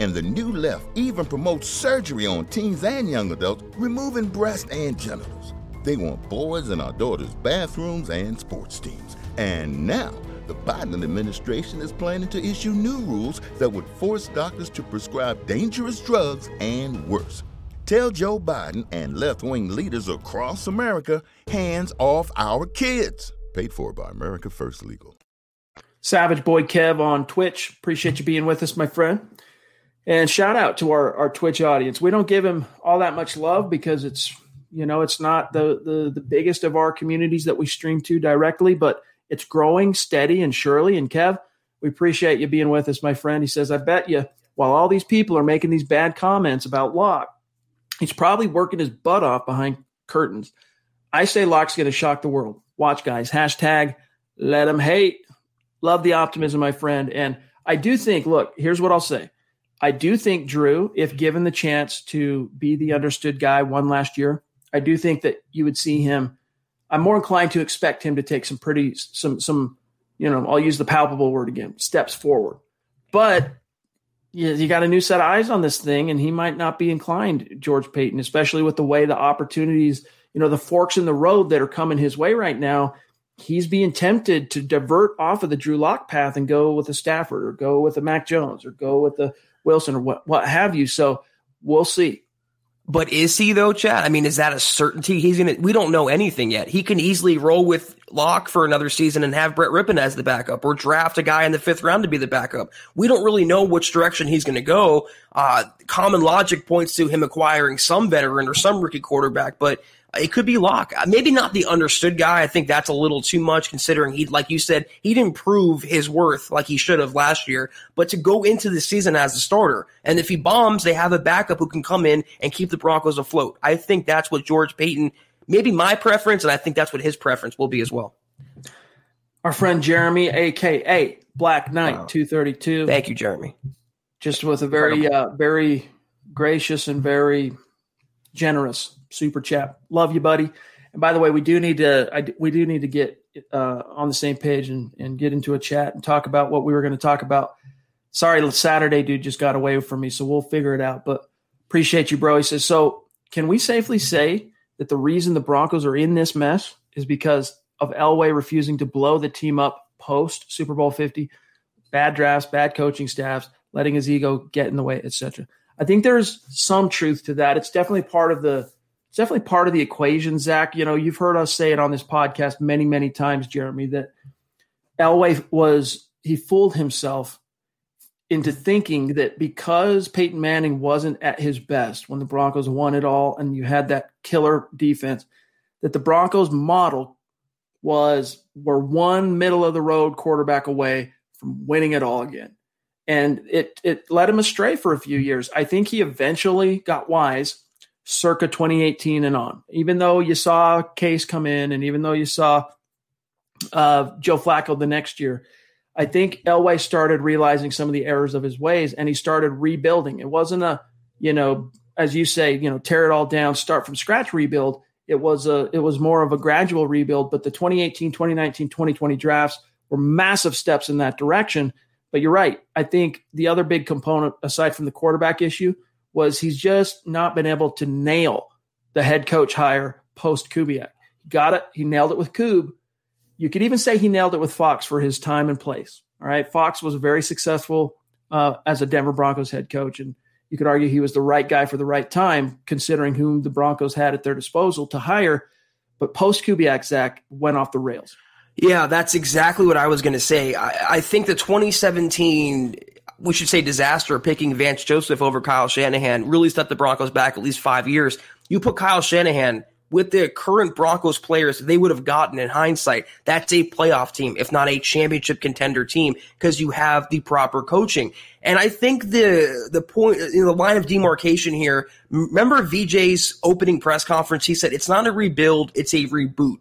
and the new left even promotes surgery on teens and young adults, removing breasts and genitals. They want boys in our daughters' bathrooms and sports teams. And now, the Biden administration is planning to issue new rules that would force doctors to prescribe dangerous drugs and worse. Tell Joe Biden and left wing leaders across America hands off our kids. Paid for by America First Legal. Savage Boy Kev on Twitch. Appreciate you being with us, my friend. And shout out to our, our Twitch audience. We don't give him all that much love because it's you know it's not the, the the biggest of our communities that we stream to directly, but it's growing steady and surely. And Kev, we appreciate you being with us, my friend. He says, I bet you while all these people are making these bad comments about Lock, He's probably working his butt off behind curtains. I say Lock's going to shock the world. Watch, guys. Hashtag let him hate. Love the optimism, my friend. And I do think, look, here's what I'll say. I do think Drew, if given the chance to be the understood guy one last year, I do think that you would see him. I'm more inclined to expect him to take some pretty, some, some, you know, I'll use the palpable word again, steps forward. But you, you got a new set of eyes on this thing, and he might not be inclined, George Paton, especially with the way the opportunities, you know, the forks in the road that are coming his way right now. He's being tempted to divert off of the Drew Lock path and go with a Stafford or go with a Mac Jones or go with the Wilson or what what have you. So we'll see. But is he though, Chad? I mean, is that a certainty? He's gonna. We don't know anything yet. He can easily roll with Lock for another season and have Brett Rypien as the backup, or draft a guy in the fifth round to be the backup. We don't really know which direction he's going to go. Uh, common logic points to him acquiring some veteran or some rookie quarterback, but it could be Lock. Uh, maybe not the understood guy. I think that's a little too much considering he, like you said, he didn't prove his worth like he should have last year. But to go into the season as a starter, and if he bombs, they have a backup who can come in and keep the Broncos afloat. I think that's what George Paton, maybe my preference, and I think that's what his preference will be as well. Our friend Jeremy, aka Black Knight, wow. two thirty two. Thank you, Jeremy. Just with a very, uh, very gracious and very generous super chat. Love you, buddy. And by the way, we do need to I, we do need to get uh, on the same page and, and get into a chat and talk about what we were going to talk about. Sorry, Saturday dude just got away from me, so we'll figure it out. But appreciate you, bro. He says, so can we safely say that the reason the Broncos are in this mess is because of Elway refusing to blow the team up post Super Bowl 50, bad drafts, bad coaching staffs, letting his ego get in the way, etc. I think there's some truth to that. It's definitely part of the it's definitely part of the equation, Zach. You know, you've heard us say it on this podcast many, many times, Jeremy, that Elway was he fooled himself into thinking that because Peyton Manning wasn't at his best when the Broncos won it all and you had that killer defense, that the Broncos model was were one middle of the road quarterback away from winning it all again. And it it led him astray for a few years. I think he eventually got wise circa 2018 and on. Even though you saw Case come in, and even though you saw uh, Joe Flacco the next year, I think Elway started realizing some of the errors of his ways, and he started rebuilding. It wasn't a, you know, as you say, you know, tear it all down, start from scratch rebuild. It was a, it was more of a gradual rebuild. But the 2018, 2019, 2020 drafts were massive steps in that direction. But you're right. I think the other big component, aside from the quarterback issue, was he's just not been able to nail the head coach hire post Kubiak. He got it. He nailed it with Kube. You could even say he nailed it with Fox for his time and place. All right. Fox was very successful uh, as a Denver Broncos head coach. And you could argue he was the right guy for the right time, considering whom the Broncos had at their disposal to hire. But post Kubiak, Zach went off the rails. Yeah, that's exactly what I was going to say. I, I, think the 2017 we should say disaster picking Vance Joseph over Kyle Shanahan really set the Broncos back at least five years. You put Kyle Shanahan with the current Broncos players they would have gotten in hindsight, that's a playoff team, if not a championship contender team, because you have the proper coaching. And I think the the point, know, the line of demarcation here. Remember VJ's opening press conference? He said it's not a rebuild, it's a reboot.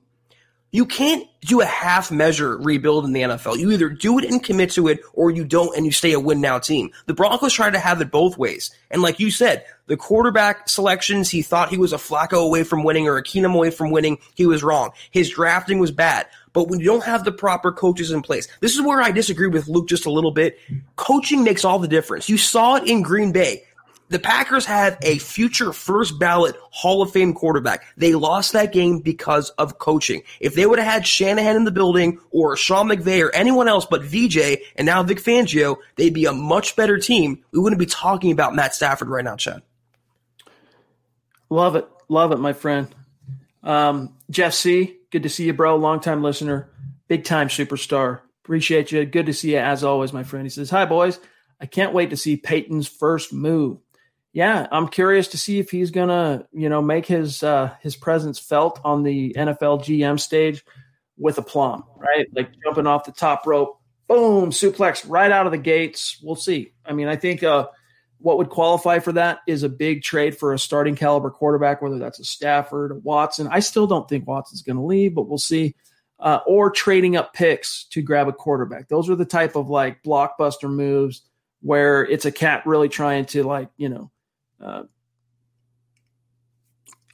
You can't do a half measure rebuild in the NFL. You either do it and commit to it or you don't and you stay a win now team. The Broncos try to have it both ways. And like you said, the quarterback selections, he thought he was a Flacco away from winning or a Keenum away from winning. He was wrong. His drafting was bad. But when you don't have the proper coaches in place, this is where I disagree with Luke just a little bit. Coaching makes all the difference. You saw it in Green Bay the Packers have a future first ballot Hall of Fame quarterback. They lost that game because of coaching. If they would have had Shanahan in the building or Sean McVay or anyone else but VJ and now Vic Fangio, they'd be a much better team. We wouldn't be talking about Matt Stafford right now, Chad. Love it. Love it, my friend. Um, Jeff C., good to see you, bro. Longtime listener, big time superstar. Appreciate you. Good to see you as always, my friend. He says, Hi, boys. I can't wait to see Paton's first move yeah, I'm curious to see if he's gonna, you know, make his uh, his presence felt on the NFL GM stage with aplomb, right? Like jumping off the top rope, boom, suplex right out of the gates. We'll see. I mean, I think uh, what would qualify for that is a big trade for a starting caliber quarterback, whether that's a Stafford, a Watson. I still don't think Watson's going to leave, but we'll see. Uh, or trading up picks to grab a quarterback. Those are the type of like blockbuster moves where it's a cat really trying to like you know uh,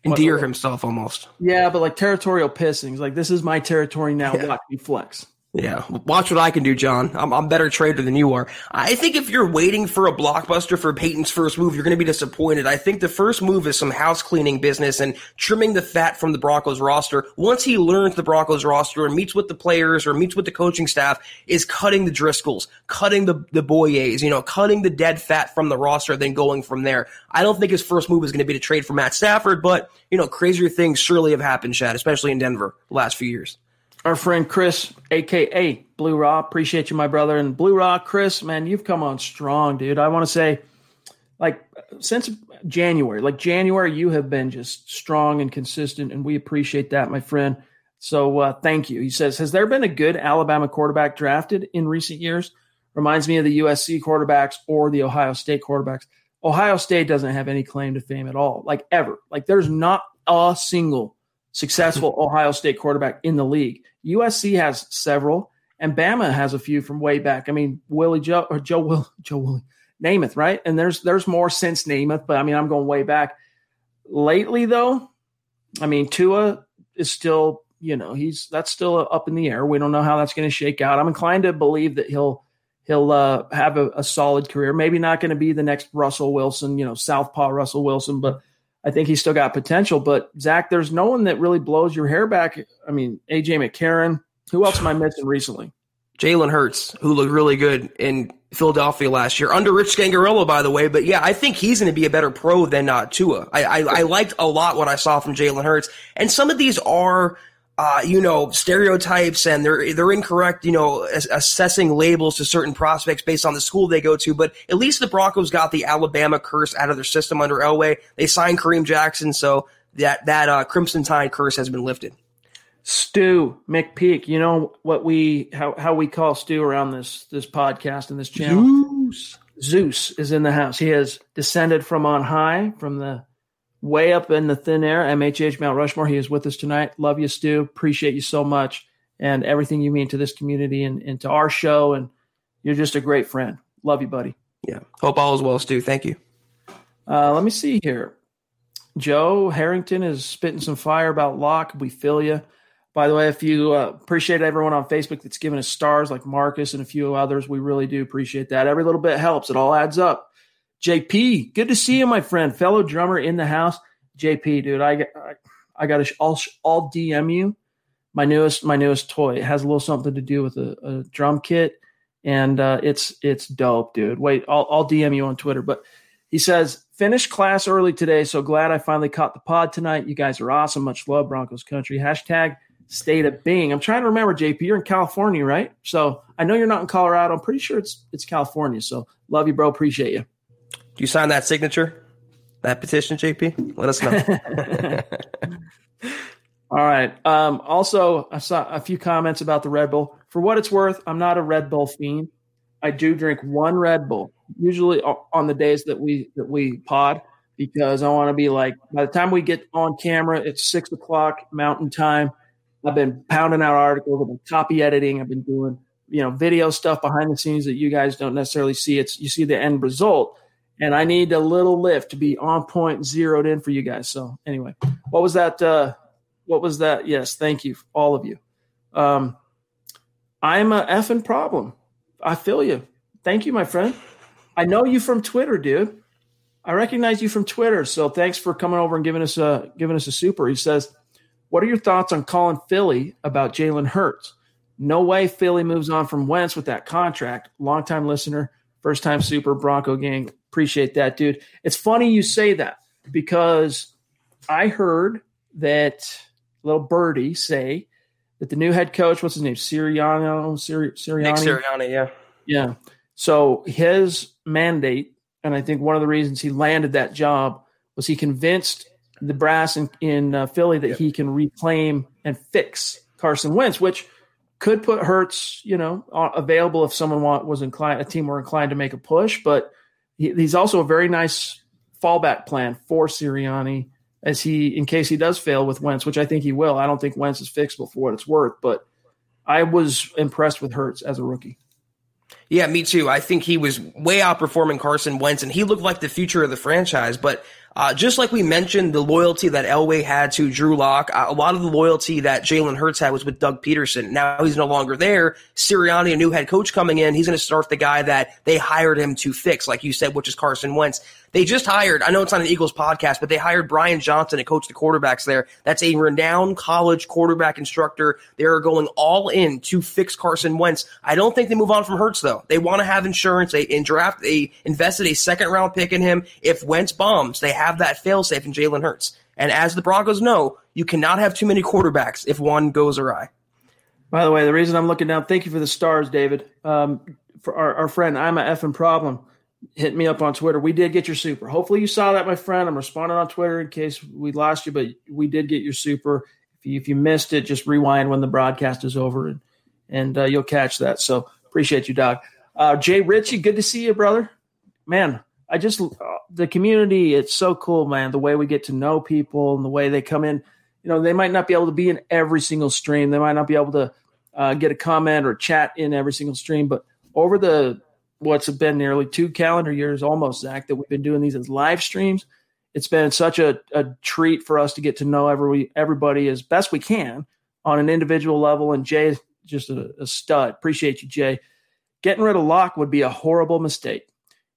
endear himself almost. Yeah, but like territorial pissings. Like this is my territory now. Yeah. Watch me flex. Yeah, watch what I can do, John. I'm, I'm better trader than you are. I think if you're waiting for a blockbuster for Paton's first move, you're going to be disappointed. I think the first move is some house cleaning business and trimming the fat from the Broncos roster. Once he learns the Broncos roster and meets with the players or meets with the coaching staff, is cutting the Driscolls, cutting the the Boyes, you know, cutting the dead fat from the roster, then going from there. I don't think his first move is going to be to trade for Matt Stafford, but you know, crazier things surely have happened, Chad, especially in Denver the last few years our friend Chris, aka Blue Rock. Appreciate you, my brother. And Blue Rock, Chris, man, you've come on strong, dude. I want to say, like, since January, like January, you have been just strong and consistent, and we appreciate that, my friend. So uh, thank you. He says, Has there been a good Alabama quarterback drafted in recent years? Reminds me of the USC quarterbacks or the Ohio State quarterbacks. Ohio State doesn't have any claim to fame at all, like ever. Like there's not a single successful Ohio State quarterback in the league. USC has several, and Bama has a few from way back. I mean, Willie Joe or Joe Will Joe Willie Namath, right? And there's there's more since Namath, but I mean, I'm going way back. Lately, though, I mean, Tua is still, you know, he's that's still up in the air. We don't know how that's going to shake out. I'm inclined to believe that he'll he'll uh, have a, a solid career. Maybe not going to be the next Russell Wilson, you know, Southpaw Russell Wilson, but I think he's still got potential. But Zach, there's no one that really blows your hair back. I mean, AJ McCarron. Who else am I missing recently? Jalen Hurts, who looked really good in Philadelphia last year under Rich Scangarello, by the way. But yeah, I think he's going to be a better pro than uh, Tua. I, I, I liked a lot what I saw from Jalen Hurts, and some of these are uh, you know, stereotypes and they're they're incorrect, you know, assessing labels to certain prospects based on the school they go to. But at least the Broncos got the Alabama curse out of their system under Elway. They signed Kareem Jackson, so that that uh, Crimson Tide curse has been lifted. Stu McPeak, you know what we how how we call Stu around this this podcast and this channel. Zeus. Zeus is in the house. He has descended from on high, from the way up in the thin air. MHH Mount Rushmore. He is with us tonight. Love you, Stu. Appreciate you so much and everything you mean to this community and, and to our show. And you're just a great friend. Love you, buddy. Yeah. Hope all is well, Stu. Thank you. Uh, let me see here. Joe Harrington is spitting some fire about Lock. We feel you. By the way, if you uh, appreciate everyone on Facebook that's giving us stars like Marcus and a few others, we really do appreciate that. Every little bit helps. It all adds up. JP, good to see you, my friend, fellow drummer in the house. JP, dude, I I, got to all all DM you my newest my newest toy. It has a little something to do with a, a drum kit, and uh, it's it's dope, dude. Wait, I'll I'll DM you on Twitter. But he says finished class early today, so glad I finally caught the pod tonight. You guys are awesome. Much love, Broncos country. Hashtag state of being. I'm trying to remember, JP. You're in California, right? So I know you're not in Colorado. I'm pretty sure it's it's California. So love you, bro. Appreciate you. Do you sign that signature, that petition, JP? Let us know. All right. Um, also, I saw a few comments about the Red Bull. For what it's worth, I'm not a Red Bull fiend. I do drink one Red Bull, usually on the days that we that we pod, because I want to be like. By the time we get on camera, it's six o'clock Mountain Time. I've been pounding out articles. I've been copy editing. I've been doing you know video stuff behind the scenes that you guys don't necessarily see. It's you see the end result and I need a little lift to be on point, zeroed in for you guys. So anyway, what was that? Uh, what was that? Yes, thank you, all of you. Um, I'm a effing problem. I feel you. Thank you, my friend. I know you from Twitter, dude. I recognize you from Twitter. So thanks for coming over and giving us a giving us a super. He says, "What are your thoughts on calling Philly about Jalen Hurts? No way Philly moves on from Wentz with that contract. Longtime listener, first time super Bronco gang. Appreciate that, dude. It's funny you say that because I heard that little birdie say that the new head coach, what's his name, Sirianni, Siri, Sirianni, Nick Sirianni, yeah, yeah. So his mandate, and I think one of the reasons he landed that job was he convinced the brass in, in uh, Philly that he can reclaim and fix Carson Wentz, which could put Hurts, you know, available if someone want, was inclined, a team were inclined to make a push, but he, he's also a very nice fallback plan for Sirianni as he in case he does fail with Wentz, which I think he will. I don't think Wentz is fixable for what it's worth, but I was impressed with Hurts as a rookie. Yeah, me too. I think he was way outperforming Carson Wentz, and he looked like the future of the franchise. But uh, just like we mentioned, the loyalty that Elway had to Drew Lock, uh, a lot of the loyalty that Jalen Hurts had was with Doug Pederson. Now he's no longer there. Sirianni, a new head coach coming in, he's going to start the guy that they hired him to fix, like you said, which is Carson Wentz. They just hired, I know it's not an Eagles podcast, but they hired Brian Johnson to coach the quarterbacks there. That's a renowned college quarterback instructor. They are going all in to fix Carson Wentz. I don't think they move on from Hurts though. They want to have insurance. They in draft, they invested a second round pick in him. If Wentz bombs, they have that failsafe in Jalen Hurts. And as the Broncos know, you cannot have too many quarterbacks if one goes awry. By the way, the reason I'm looking down, thank you for the stars, David. Um, for our, our friend, I'm a effing problem hit me up on Twitter. We did get your super. Hopefully you saw that, my friend. I'm responding on Twitter in case we lost you, but we did get your super. If you, if you missed it, just rewind when the broadcast is over and and uh, you'll catch that. So appreciate you, Doc. Uh, Jay Ritchie, good to see you, brother. Man, I just uh, the community. It's so cool, man. The way we get to know people and the way they come in. You know, they might not be able to be in every single stream. They might not be able to uh, get a comment or chat in every single stream, but over the what's been nearly two calendar years almost, Zach, that we've been doing these as live streams. It's been such a, a treat for us to get to know every everybody as best we can on an individual level. And Jay is just a, a stud. Appreciate you, Jay. Getting rid of Lock would be a horrible mistake.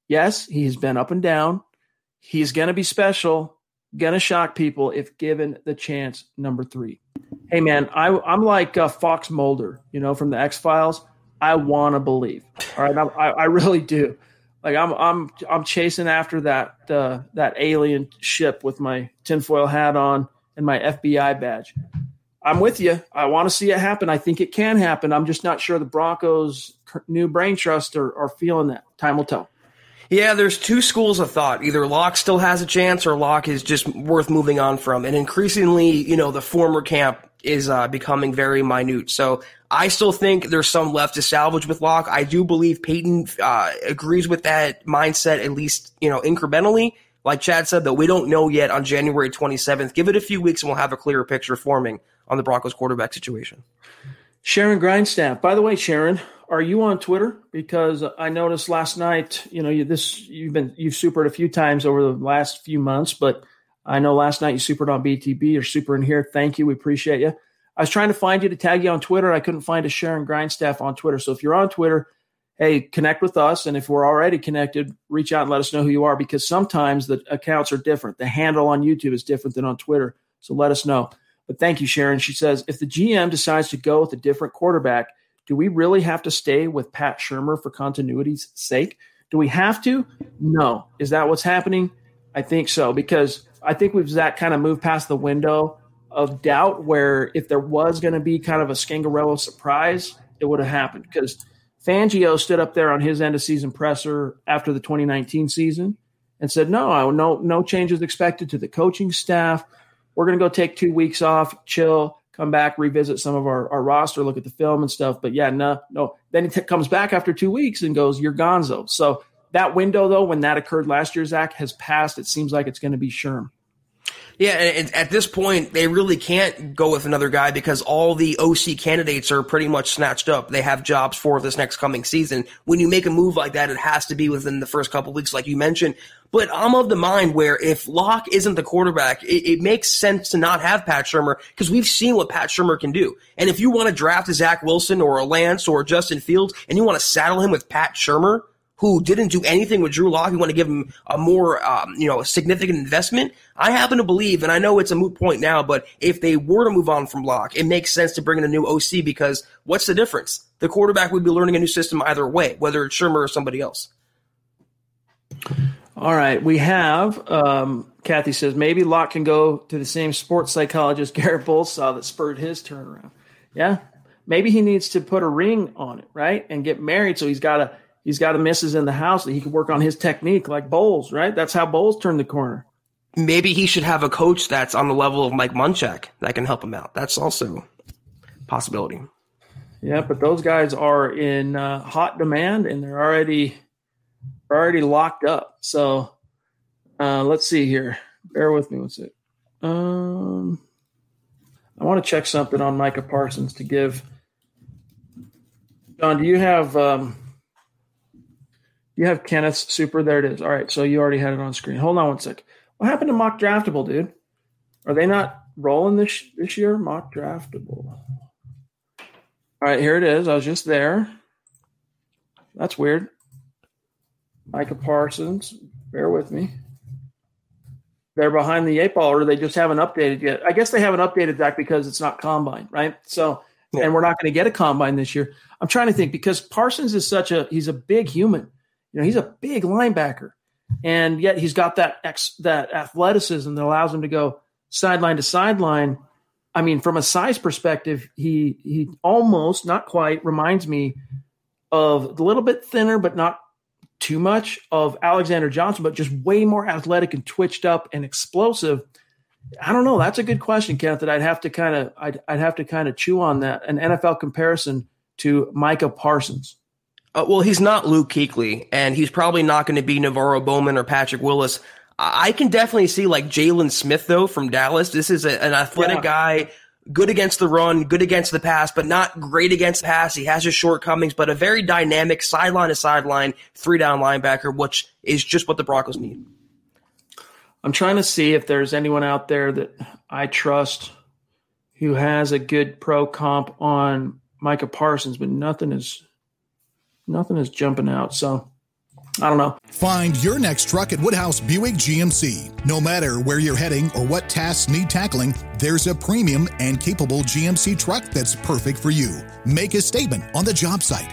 Yes, he's been up and down. He's going to be special, going to shock people if given the chance. Number three. Hey, man, I, I'm like uh, Fox Mulder, you know, from the X Files. I want to believe. All right, I, I really do. Like I'm I'm I'm chasing after that uh, that alien ship with my tinfoil hat on and my FBI badge. I'm with you. I want to see it happen. I think it can happen. I'm just not sure the Broncos' new brain trust are, are feeling that. Time will tell. Yeah, there's two schools of thought. Either Lock still has a chance or Lock is just worth moving on from. And increasingly, you know, the former camp is uh, becoming very minute. So I still think there's some left to salvage with Lock. I do believe Paton uh, agrees with that mindset, at least you know incrementally. Like Chad said, though, we don't know yet on January 27th. Give it a few weeks, and we'll have a clearer picture forming on the Broncos quarterback situation. Sharon Grindstaff. By the way, Sharon, are you on Twitter? Because I noticed last night, you know, you, this you've been you've supered a few times over the last few months, but I know last night you supered on BTB. You're super in here. Thank you. We appreciate you. I was trying to find you to tag you on Twitter. I couldn't find a Sharon Grindstaff on Twitter. So if you're on Twitter, hey, connect with us. And if we're already connected, reach out and let us know who you are because sometimes the accounts are different. The handle on YouTube is different than on Twitter. So let us know. But thank you, Sharon. She says if the GM decides to go with a different quarterback, do we really have to stay with Pat Shurmur for continuity's sake? Do we have to? No. Is that what's happening? I think so because I think we've that kind of moved past the window of doubt where if there was going to be kind of a Scangarello surprise, it would have happened because Fangio stood up there on his end of season presser after the 2019 season and said, "No, no, no changes expected to the coaching staff. We're going to go take two weeks off, chill, come back, revisit some of our, our roster, look at the film and stuff." But yeah, no, no. Then he t- comes back after two weeks and goes, "You're Gonzo." So that window, though, when that occurred last year, Zach has passed. It seems like it's going to be Sherm. Yeah, and at this point, they really can't go with another guy because all the OC candidates are pretty much snatched up. They have jobs for this next coming season. When you make a move like that, it has to be within the first couple weeks, like you mentioned. But I'm of the mind where if Lock isn't the quarterback, it, it makes sense to not have Pat Shurmur because we've seen what Pat Shurmur can do. And if you want to draft a Zach Wilson or a Lance or Justin Fields and you want to saddle him with Pat Shurmur, who didn't do anything with Drew Lock, you want to give him a more, um, you know, significant investment. I happen to believe, and I know it's a moot point now, but if they were to move on from Lock, it makes sense to bring in a new OC because what's the difference? The quarterback would be learning a new system either way, whether it's Shurmur or somebody else. All right, we have um, Kathy says maybe Lock can go to the same sports psychologist Garrett Bolles saw that spurred his turnaround. Yeah, maybe he needs to put a ring on it, right, and get married, so he's got a he's got a misses in the house that he can work on his technique like Bolles, right? That's how Bolles turned the corner. Maybe he should have a coach that's on the level of Mike Munchak that can help him out. That's also a possibility. Yeah, but those guys are in uh, hot demand and they're already already locked up. So uh, let's see here. Bear with me. What's it? Um, I want to check something on Micah Parsons to give. John, do you have um, you have Kenneth's super? There it is. All right, so you already had it on screen. Hold on one sec. What happened to mock draftable, dude? Are they not rolling this this year? Mock draftable. All right, here it is. I was just there. That's weird. Micah Parsons. Bear with me. They're behind the eight ball, or they just haven't updated yet. I guess they haven't updated that because it's not combine, right? So, yeah. and we're not going to get a combine this year. I'm trying to think because Parsons is such a he's a big human. You know, he's a big linebacker, and yet he's got that ex, that athleticism that allows him to go sideline to sideline. I mean, from a size perspective, he he almost not quite reminds me of a little bit thinner, but not too much of Alexander Johnson, but just way more athletic and twitched up and explosive. I don't know. That's a good question, Kenneth. That I'd have to kind of I'd, I'd have to kind of chew on that. An NFL comparison to Micah Parsons. Uh, well, he's not Luke Kuechly, and he's probably not going to be NaVorro Bowman or Patrick Willis. I can definitely see like Jaylon Smith though from Dallas. This is a, an athletic yeah. guy good against the run, good against the pass, but not great against the pass. He has his shortcomings, but a very dynamic sideline to sideline three down linebacker, which is just what the Broncos need. I'm trying to see if there's anyone out there that I trust who has a good pro comp on Micah Parsons, but nothing is nothing is jumping out. So I don't know. Find your next truck at Woodhouse Buick GMC. No matter where you're heading or what tasks need tackling, there's a premium and capable GMC truck that's perfect for you. Make a statement on the job site,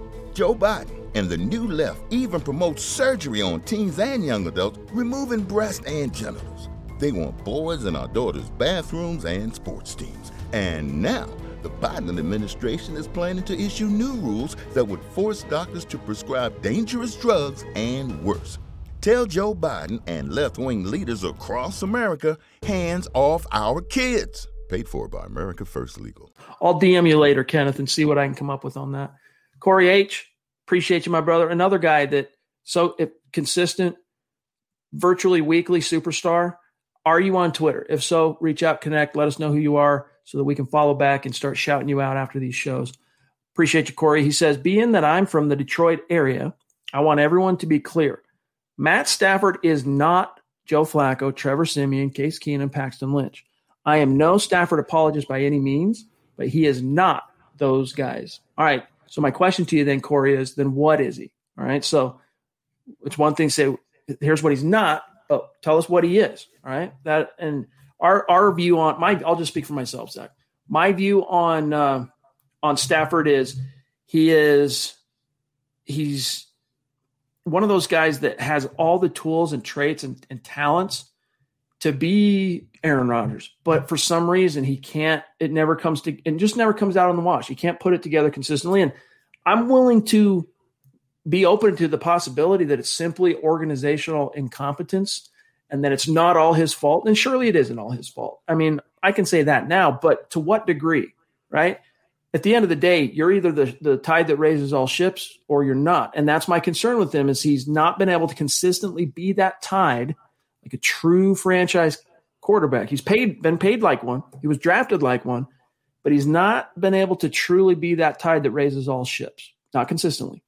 Joe Biden and the new left even promote surgery on teens and young adults, removing breasts and genitals. They want boys in our daughters' bathrooms and sports teams. And now, the Biden administration is planning to issue new rules that would force doctors to prescribe dangerous drugs and worse Tell Joe Biden and left wing leaders across America hands off our kids. Paid for by America First Legal. I'll DM you later, Kenneth, and see what I can come up with on that. Corey H., appreciate you, my brother. Another guy that so consistent, virtually weekly superstar. Are you on Twitter? If so, reach out, connect, let us know who you are so that we can follow back and start shouting you out after these shows. Appreciate you, Corey. He says, Being that I'm from the Detroit area, I want everyone to be clear. Matt Stafford is not Joe Flacco, Trevor Siemian, Case Keenum, Paxton Lynch. I am no Stafford apologist by any means, but he is not those guys. All right. So my question to you then, Corey, is then what is he? All right. So it's one thing to say, here's what he's not, but tell us what he is. All right. That and our our view on my I'll just speak for myself, Zach. My view on uh, on Stafford is he is he's one of those guys that has all the tools and traits and, and talents to be Aaron Rodgers, but for some reason he can't. It never comes to, and just never comes out on the wash. He can't put it together consistently. And I'm willing to be open to the possibility that it's simply organizational incompetence, and that it's not all his fault. And surely it isn't all his fault. I mean, I can say that now, but to what degree, right? at the end of the day, you're either the, the tide that raises all ships or you're not. And that's my concern with him is he's not been able to consistently be that tide like a true franchise quarterback. He's paid been paid like one. He was drafted like one, but he's not been able to truly be that tide that raises all ships. Not consistently.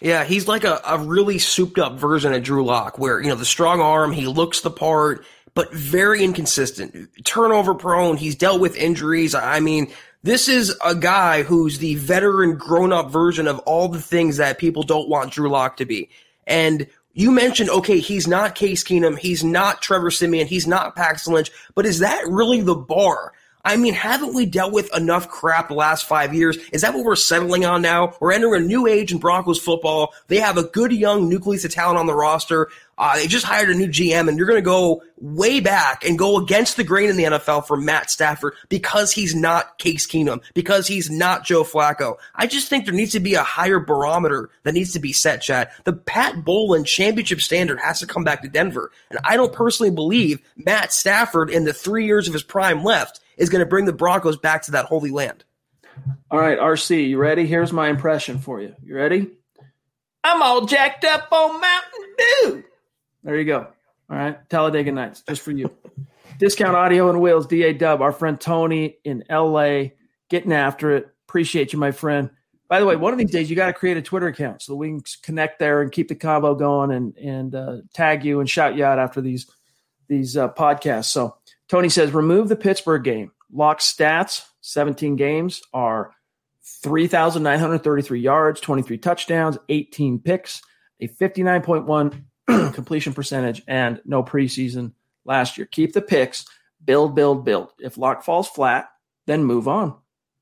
Yeah, he's like a, a really souped up version of Drew Lock, where, you know, the strong arm, he looks the part, but very inconsistent, turnover prone. He's dealt with injuries. I mean, this is a guy who's the veteran, grown up version of all the things that people don't want Drew Lock to be. And you mentioned, okay, he's not Case Keenum, he's not Trevor Siemian, he's not Paxton Lynch, but is that really the bar? I mean, haven't we dealt with enough crap the last five years? Is that what we're settling on now? We're entering a new age in Broncos football. They have a good young nucleus of talent on the roster. Uh, they just hired a new GM, and you're going to go way back and go against the grain in the NFL for Matt Stafford because he's not Case Keenum, because he's not Joe Flacco. I just think there needs to be a higher barometer that needs to be set, Chad. The Pat Bowlen championship standard has to come back to Denver. And I don't personally believe Matt Stafford, in the three years of his prime left, is going to bring the Broncos back to that holy land. All right, RC, you ready? Here's my impression for you. You ready? I'm all jacked up on Mountain Dew. There you go. All right, Talladega Nights, just for you. Discount Audio and Wheels, DA Dub, our friend Tony in LA, getting after it. Appreciate you, my friend. By the way, one of these days you got to create a Twitter account so we can connect there and keep the combo going and and uh, tag you and shout you out after these these uh, podcasts. So Tony says remove the Pittsburgh game. Lock stats: 17 games are 3,933 yards, 23 touchdowns, 18 picks, a 59.1 completion percentage, and no preseason last year. Keep the picks, build, build, build. If Lock falls flat, then move on.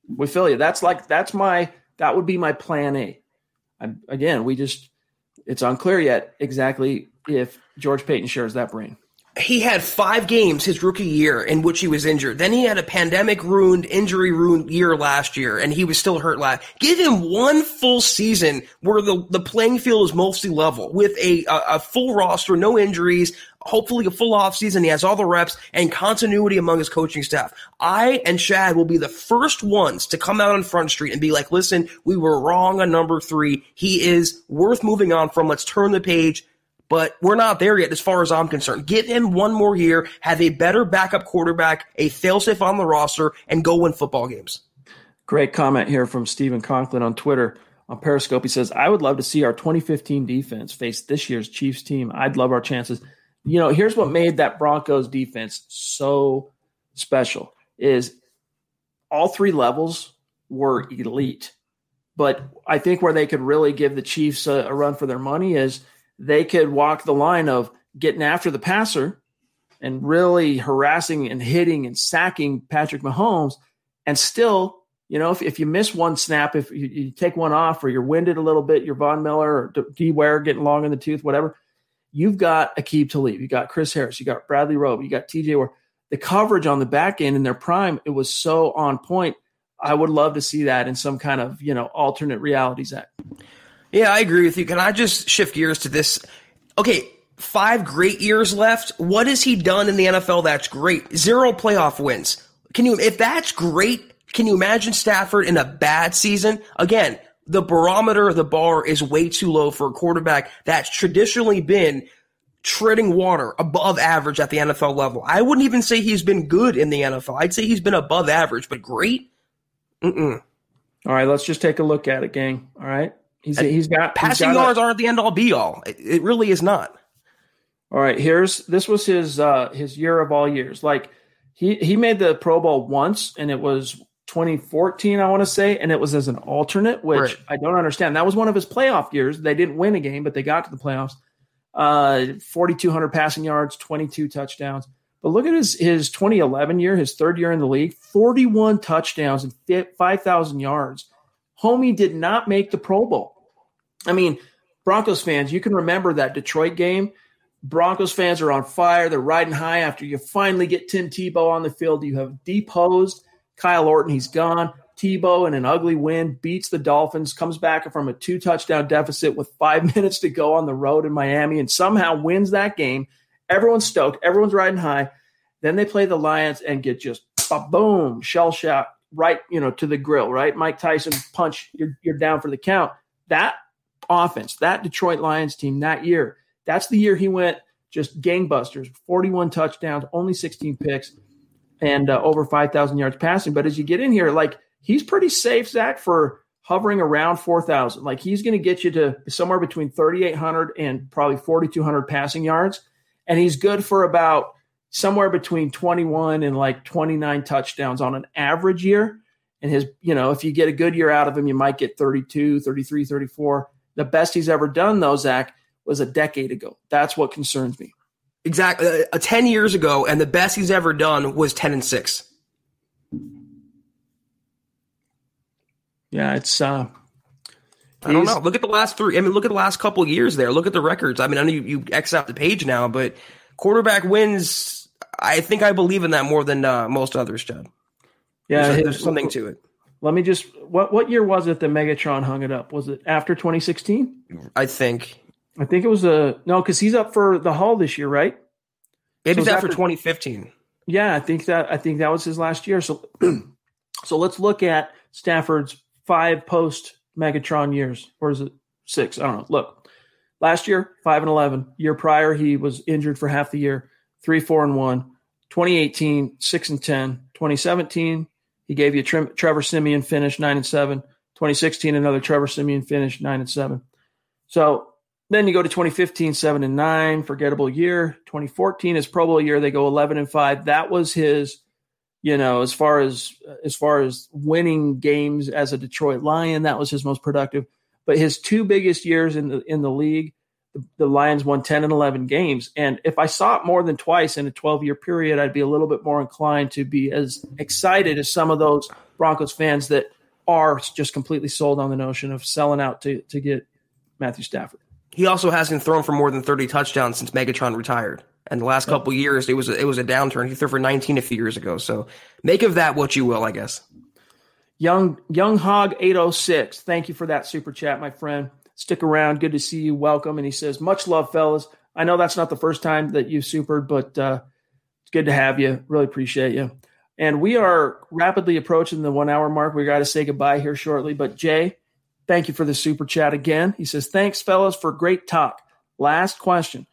We feel you. That's like that's my that would be my plan A. I, again, we just it's unclear yet exactly if George Paton shares that brain he had five games his rookie year in which he was injured. Then he had a pandemic ruined, injury ruined year last year, and he was still hurt last. Give him one full season where the, the playing field is mostly level with a, a, a full roster, no injuries, hopefully a full off season. He has all the reps and continuity among his coaching staff. I and Shad will be the first ones to come out on Front Street and be like, listen, we were wrong on number three. He is worth moving on from. Let's turn the page but we're not there yet as far as I'm concerned. Give him one more year, have a better backup quarterback, a failsafe on the roster, and go win football games. Great comment here from Stephen Conklin on Twitter. On Periscope, he says, I would love to see our 2015 defense face this year's Chiefs team. I'd love our chances. You know, here's what made that Broncos defense so special is all three levels were elite. But I think where they could really give the Chiefs a, a run for their money is – they could walk the line of getting after the passer and really harassing and hitting and sacking Patrick Mahomes, and still, you know, if, if you miss one snap, if you, you take one off or you're winded a little bit, you're Von Miller or D Ware getting long in the tooth, whatever, you've got Aqib Talib, you got Chris Harris, you got Bradley Roby, you got TJ Ward. The coverage on the back end in their prime, it was so on point. I would love to see that in some kind of, you know, alternate reality, Zach. Yeah, I agree with you. Can I just shift gears to this? Okay, five great years left. What has he done in the NFL that's great? Zero playoff wins. Can you, if that's great, can you imagine Stafford in a bad season? Again, the barometer, of the bar is way too low for a quarterback that's traditionally been treading water above average at the NFL level. I wouldn't even say he's been good in the NFL. I'd say he's been above average, but great? Mm-mm. All right, let's just take a look at it, gang. All right. He's, he's got passing he's got yards a, aren't the end all be all. It, it, really is not. All right, here's this was his uh his year of all years. Like he he made the Pro Bowl once, and it was 2014, I want to say, and it was as an alternate, which right. I don't understand. That was one of his playoff years. They didn't win a game, but they got to the playoffs. Uh, 4,200 passing yards, 22 touchdowns. But look at his his 2011 year, his third year in the league, 41 touchdowns and 5,000 yards. Homie did not make the Pro Bowl. I mean, Broncos fans, you can remember that Detroit game. Broncos fans are on fire. They're riding high after you finally get Tim Tebow on the field. You have deposed Kyle Orton. He's gone. Tebow in an ugly win beats the Dolphins, comes back from a two touchdown deficit with five minutes to go on the road in Miami, and somehow wins that game. Everyone's stoked. Everyone's riding high. Then they play the Lions and get just boom, shell shot right, you know, to the grill, right? Mike Tyson punch, you're, you're down for the count. That offense, that Detroit Lions team that year, that's the year he went just gangbusters 41 touchdowns, only 16 picks, and uh, over 5,000 yards passing. But as you get in here, like he's pretty safe, Zach, for hovering around 4,000. Like he's going to get you to somewhere between 3,800 and probably 4,200 passing yards. And he's good for about somewhere between 21 and like 29 touchdowns on an average year. And his, you know, if you get a good year out of him, you might get 32, 33, 34. The best he's ever done, though, Zach, was a decade ago. That's what concerns me. Exactly. Uh, 10 years ago, and the best he's ever done was 10 and 6. Yeah, it's. uh I don't know. Look at the last three. I mean, look at the last couple of years there. Look at the records. I mean, I know you, you X out the page now, but quarterback wins. I think I believe in that more than uh, most others, Chad. Yeah, there's, there's something to it. Let me just. What what year was it that Megatron hung it up? Was it after 2016? I think. I think it was a no, because he's up for the Hall this year, right? Maybe so it's after 2015. Yeah, I think that I think that was his last year. So, so let's look at Stafford's five post Megatron years, or is it six? I don't know. Look, last year five and eleven. Year prior he was injured for half the year. Three, four, and one. 2018, six and ten. 2017, he gave you Tre- Trevor Siemian finish nine and seven. 2016, another Trevor Siemian finish nine and seven. So then you go to 2015, seven and nine, forgettable year. 2014 is Pro Bowl year. They go 11 and five. That was his you know, as far as as far as winning games as a Detroit Lion, that was his most productive. But his two biggest years in the in the league, the, Lions won 10 and 11 games. And if I saw it more than twice in a 12 year period, I'd be a little bit more inclined to be as excited as some of those Broncos fans that are just completely sold on the notion of selling out to to get Matthew Stafford. He also hasn't thrown for more than 30 touchdowns since Megatron retired. And the last couple years, it was a, it was a downturn. He threw for 19 a few years ago. So make of that what you will, I guess. Young Young Hog 806. Thank you for that super chat, my friend. Stick around. Good to see you. Welcome. And he says, much love, fellas. I know that's not the first time that you've supered, but uh, it's good to have you. Really appreciate you. And we are rapidly approaching the one hour mark. We got to say goodbye here shortly. But Jay, thank you for the super chat again. He says, thanks, fellas, for great talk. Last question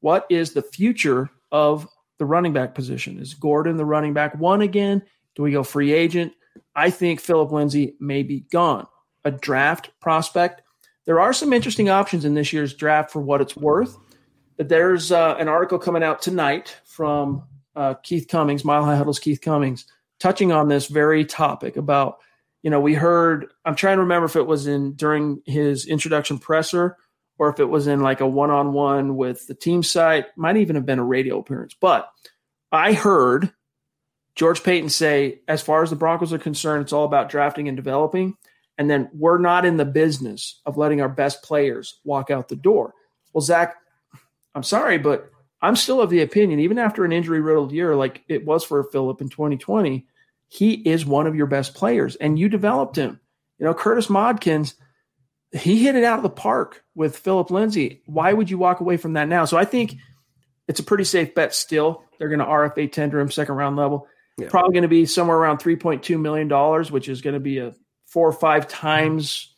what is the future of the running back position? Is Gordon the running back one again? Do we go free agent? I think Philip Lindsay may be gone. A draft prospect. There are some interesting options in this year's draft for what it's worth. But there's uh, an article coming out tonight from uh, Keith Cummings, Mile High Huddle's Keith Cummings, touching on this very topic about, you know, we heard, I'm trying to remember if it was in during his introduction presser or if it was in like a one on one with the team site, might even have been a radio appearance. But I heard George Paton say, as far as the Broncos are concerned, it's all about drafting and developing. And then we're not in the business of letting our best players walk out the door. Well, Zach, I'm sorry, but I'm still of the opinion, even after an injury riddled year like it was for Philip in 2020, he is one of your best players and you developed him. You know, Curtis Modkins – he hit it out of the park with Philip Lindsay. Why would you walk away from that now? So I think it's a pretty safe bet still. They're going to RFA tender him second round level. Yeah. Probably going to be somewhere around $3.2 million, which is going to be a four or five times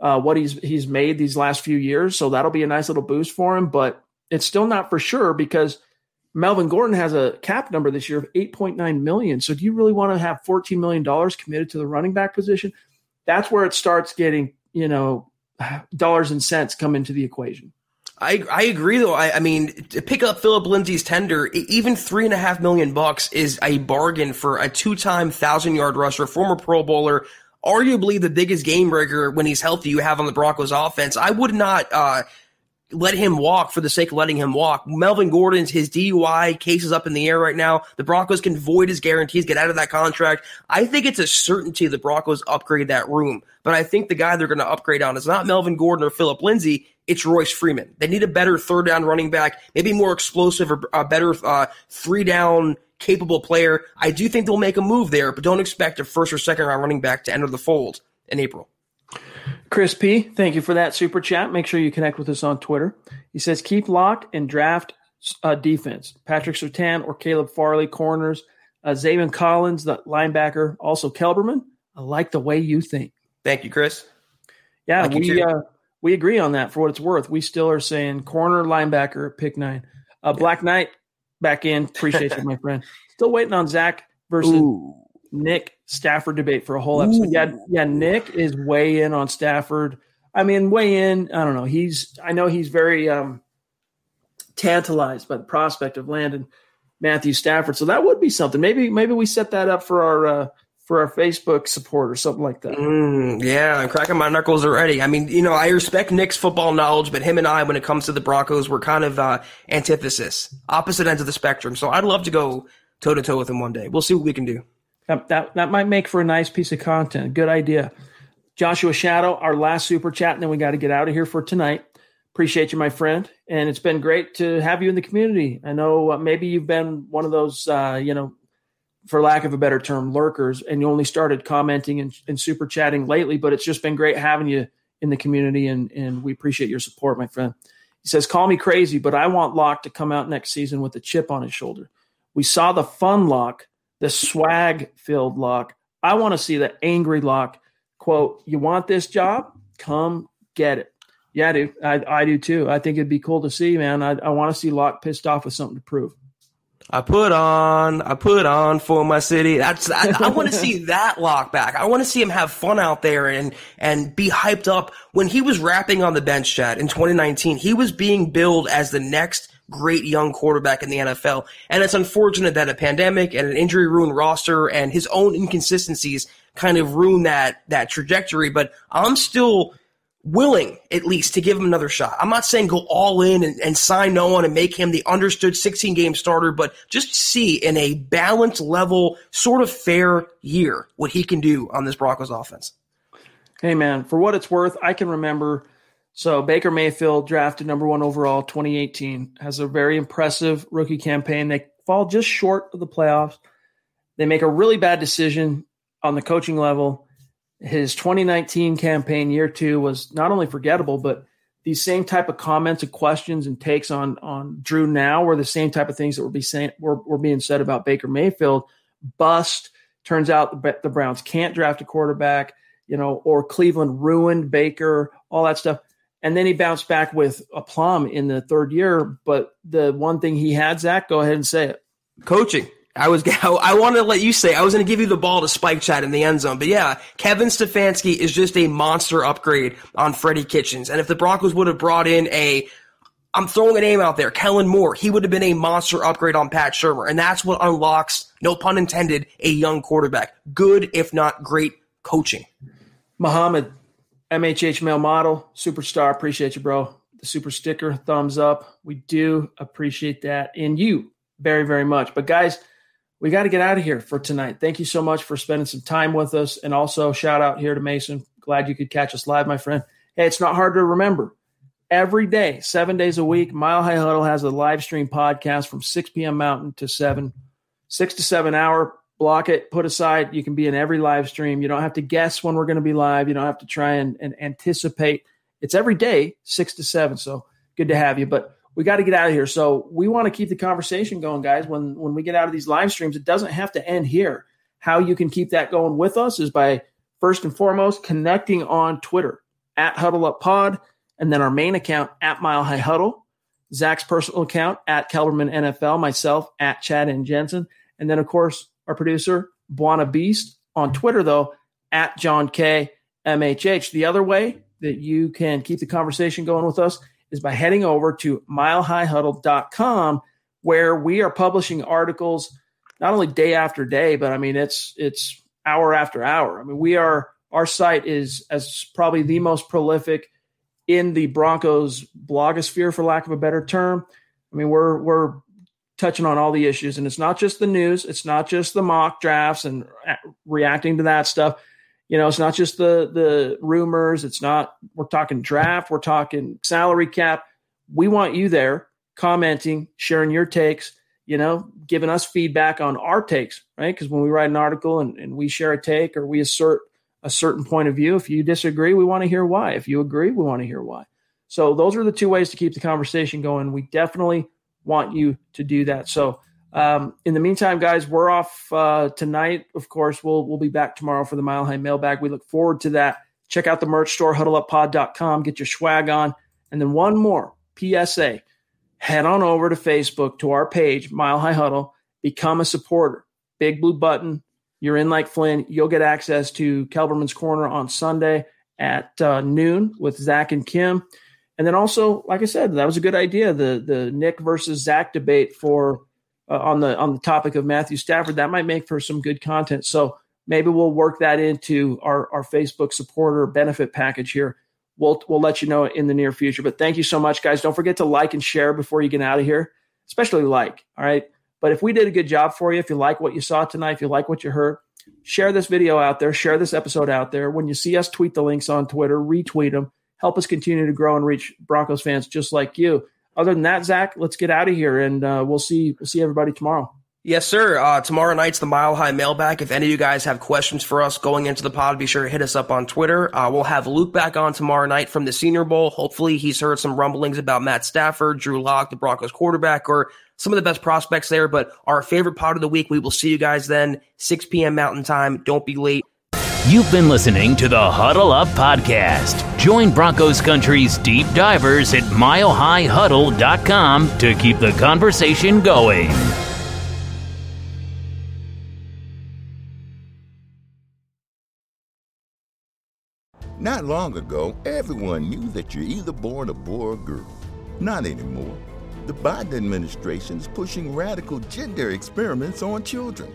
uh, what he's he's made these last few years. So that'll be a nice little boost for him. But it's still not for sure because Melvin Gordon has a cap number this year of 8.9 million. So do you really want to have 14 million dollars committed to the running back position? That's where it starts getting, you know, dollars and cents come into the equation. I, I agree though. I, I mean, to pick up Philip Lindsay's tender, even three and a half million bucks is a bargain for a two-time thousand yard rusher, former Pro Bowler, arguably the biggest game breaker when he's healthy you have on the Broncos offense. I would not uh, let him walk for the sake of letting him walk. Melvin Gordon's his DUI case is up in the air right now. The Broncos can void his guarantees, get out of that contract. I think it's a certainty the Broncos upgrade that room. But I think the guy they're going to upgrade on is not Melvin Gordon or Philip Lindsay. It's Royce Freeman. They need a better third down running back, maybe more explosive or a better uh, three down capable player. I do think they'll make a move there, but don't expect a first or second round running back to enter the fold in April. Chris P, thank you for that super chat. Make sure you connect with us on Twitter. He says, keep locked and draft uh, defense. Patrick Surtain or Caleb Farley, corners. Uh, Zaven Collins, the linebacker. Also Kelberman. I like the way you think. Thank you, Chris. Yeah, like we uh, we agree on that for what it's worth. We still are saying corner linebacker pick nine. Uh, Black Knight back in. Appreciate you, my friend. Still waiting on Zach versus Ooh. Nick Stafford debate for a whole episode. Ooh. Yeah, yeah. Nick is way in on Stafford. I mean, way in. I don't know. He's. I know he's very um, tantalized by the prospect of Landon. Matthew Stafford. So that would be something. Maybe maybe we set that up for our uh, for our Facebook support or something like that. Mm, yeah, I'm cracking my knuckles already. I mean, you know, I respect Nick's football knowledge, but him and I, when it comes to the Broncos, we're kind of uh, antithesis, opposite ends of the spectrum. So I'd love to go toe to toe with him one day. We'll see what we can do. That, that that might make for a nice piece of content. Good idea. Joshua Shadow, our last super chat, and then we got to get out of here for tonight. Appreciate you, my friend, and it's been great to have you in the community. I know uh, maybe you've been one of those, uh, you know, for lack of a better term, lurkers, and you only started commenting and, and super chatting lately. But it's just been great having you in the community, and and we appreciate your support, my friend. He says, "Call me crazy, but I want Lock to come out next season with a chip on his shoulder. We saw the fun Lock, the swag filled Lock. I want to see the angry Lock. Quote: You want this job? Come get it. Yeah, dude, I, I do too. I think it'd be cool to see, man. I, I want to see Lock pissed off with something to prove. I put on, I put on for my city. That's I, I want to see that lock back. I want to see him have fun out there and and be hyped up. When he was rapping on the bench chat in 2019, he was being billed as the next great young quarterback in the NFL. And it's unfortunate that a pandemic and an injury ruined roster and his own inconsistencies kind of ruined that that trajectory. But I'm still willing at least to give him another shot. I'm not saying go all in and, and sign no one and make him the understood 16 game starter, but just see in a balanced level, sort of fair year what he can do on this Broncos offense. Hey man, for what it's worth, I can remember. So Baker Mayfield drafted number one overall 2018 has a very impressive rookie campaign. They fall just short of the playoffs. They make a really bad decision on the coaching level his 2019 campaign year two was not only forgettable, but these same type of comments and questions and takes on on Drew now were the same type of things that were, be saying, were, were being said about Baker Mayfield. Bust. Turns out the, the Browns can't draft a quarterback, you know, or Cleveland ruined Baker, all that stuff. And then he bounced back with a plum in the third year. But the one thing he had, Zach, go ahead and say it. Coaching. I was I wanted to let you say I was going to give you the ball to spike chat in the end zone, but yeah, Kevin Stefanski is just a monster upgrade on Freddie Kitchens, and if the Broncos would have brought in a I'm throwing a name out there, Kellen Moore, he would have been a monster upgrade on Pat Shurmur, and that's what unlocks, no pun intended, a young quarterback. Good, if not great, coaching. Muhammad, MHH male model, superstar. Appreciate you, bro. The super sticker, thumbs up. We do appreciate that, and you very, very much. But guys we got to get out of here for tonight. Thank you so much for spending some time with us. And also, shout out here to Mason. Glad you could catch us live, my friend. Hey, it's not hard to remember. Every day, seven days a week, Mile High Huddle has a live stream podcast from 6 p.m. Mountain to 7, six to seven hour. Block it, put aside. You can be in every live stream. You don't have to guess when we're going to be live. You don't have to try and, and anticipate. It's every day, six to seven. So good to have you. But we got to get out of here. So we want to keep the conversation going, guys. When when we get out of these live streams, it doesn't have to end here. How you can keep that going with us is by first and foremost connecting on Twitter at Huddle Up Pod, and then our main account at Mile High Huddle, Zach's personal account at Kelberman NFL, myself at Chad and Jensen, and then of course our producer Buana Beast on Twitter though at John K MHH. The other way that you can keep the conversation going with us is by heading over to milehighhuddle.com where we are publishing articles not only day after day, but I mean it's it's hour after hour. I mean we are our site is as probably the most prolific in the Broncos blogosphere, for lack of a better term. I mean we're we're touching on all the issues, and it's not just the news, it's not just the mock drafts and reacting to that stuff you know, it's not just the the rumors. It's not we're talking draft. We're talking salary cap. We want you there commenting, sharing your takes. You know, giving us feedback on our takes, right? Because when we write an article and, and we share a take or we assert a certain point of view, if you disagree, we want to hear why. If you agree, we want to hear why. So those are the two ways to keep the conversation going. We definitely want you to do that. So um, in the meantime, guys, we're off uh, tonight. Of course, we'll we'll be back tomorrow for the Mile High Mailbag. We look forward to that. Check out the merch store, huddleuppod.com. Get your swag on. And then one more PSA: head on over to Facebook to our page, Mile High Huddle. Become a supporter. Big blue button. You're in like Flynn. You'll get access to Kelberman's Corner on Sunday at uh, noon with Zach and Kim. And then also, like I said, that was a good idea. The the Nick versus Zach debate for uh, on the on the topic of Matthew Stafford, that might make for some good content. So maybe we'll work that into our our Facebook supporter benefit package here. We'll we'll let you know in the near future. But thank you so much, guys. Don't forget to like and share before you get out of here, especially like. All right. But if we did a good job for you, if you like what you saw tonight, if you like what you heard, share this video out there, share this episode out there. When you see us tweet the links on Twitter, retweet them. Help us continue to grow and reach Broncos fans just like you. Other than that, Zach, let's get out of here, and uh, we'll see we'll see everybody tomorrow. Yes, sir. Uh, tomorrow night's the Mile High Mailbag. If any of you guys have questions for us going into the pod, be sure to hit us up on Twitter. Uh, we'll have Luke back on tomorrow night from the Senior Bowl. Hopefully, he's heard some rumblings about Matt Stafford, Drew Lock, the Broncos quarterback, or some of the best prospects there. But our favorite pod of the week, we will see you guys then, 6 p.m. Mountain Time. Don't be late. You've been listening to the Huddle Up Podcast. Join Broncos Country's deep divers at milehighhuddle.com to keep the conversation going. Not long ago, everyone knew that you're either born a boy or girl. Not anymore. The Biden administration is pushing radical gender experiments on children,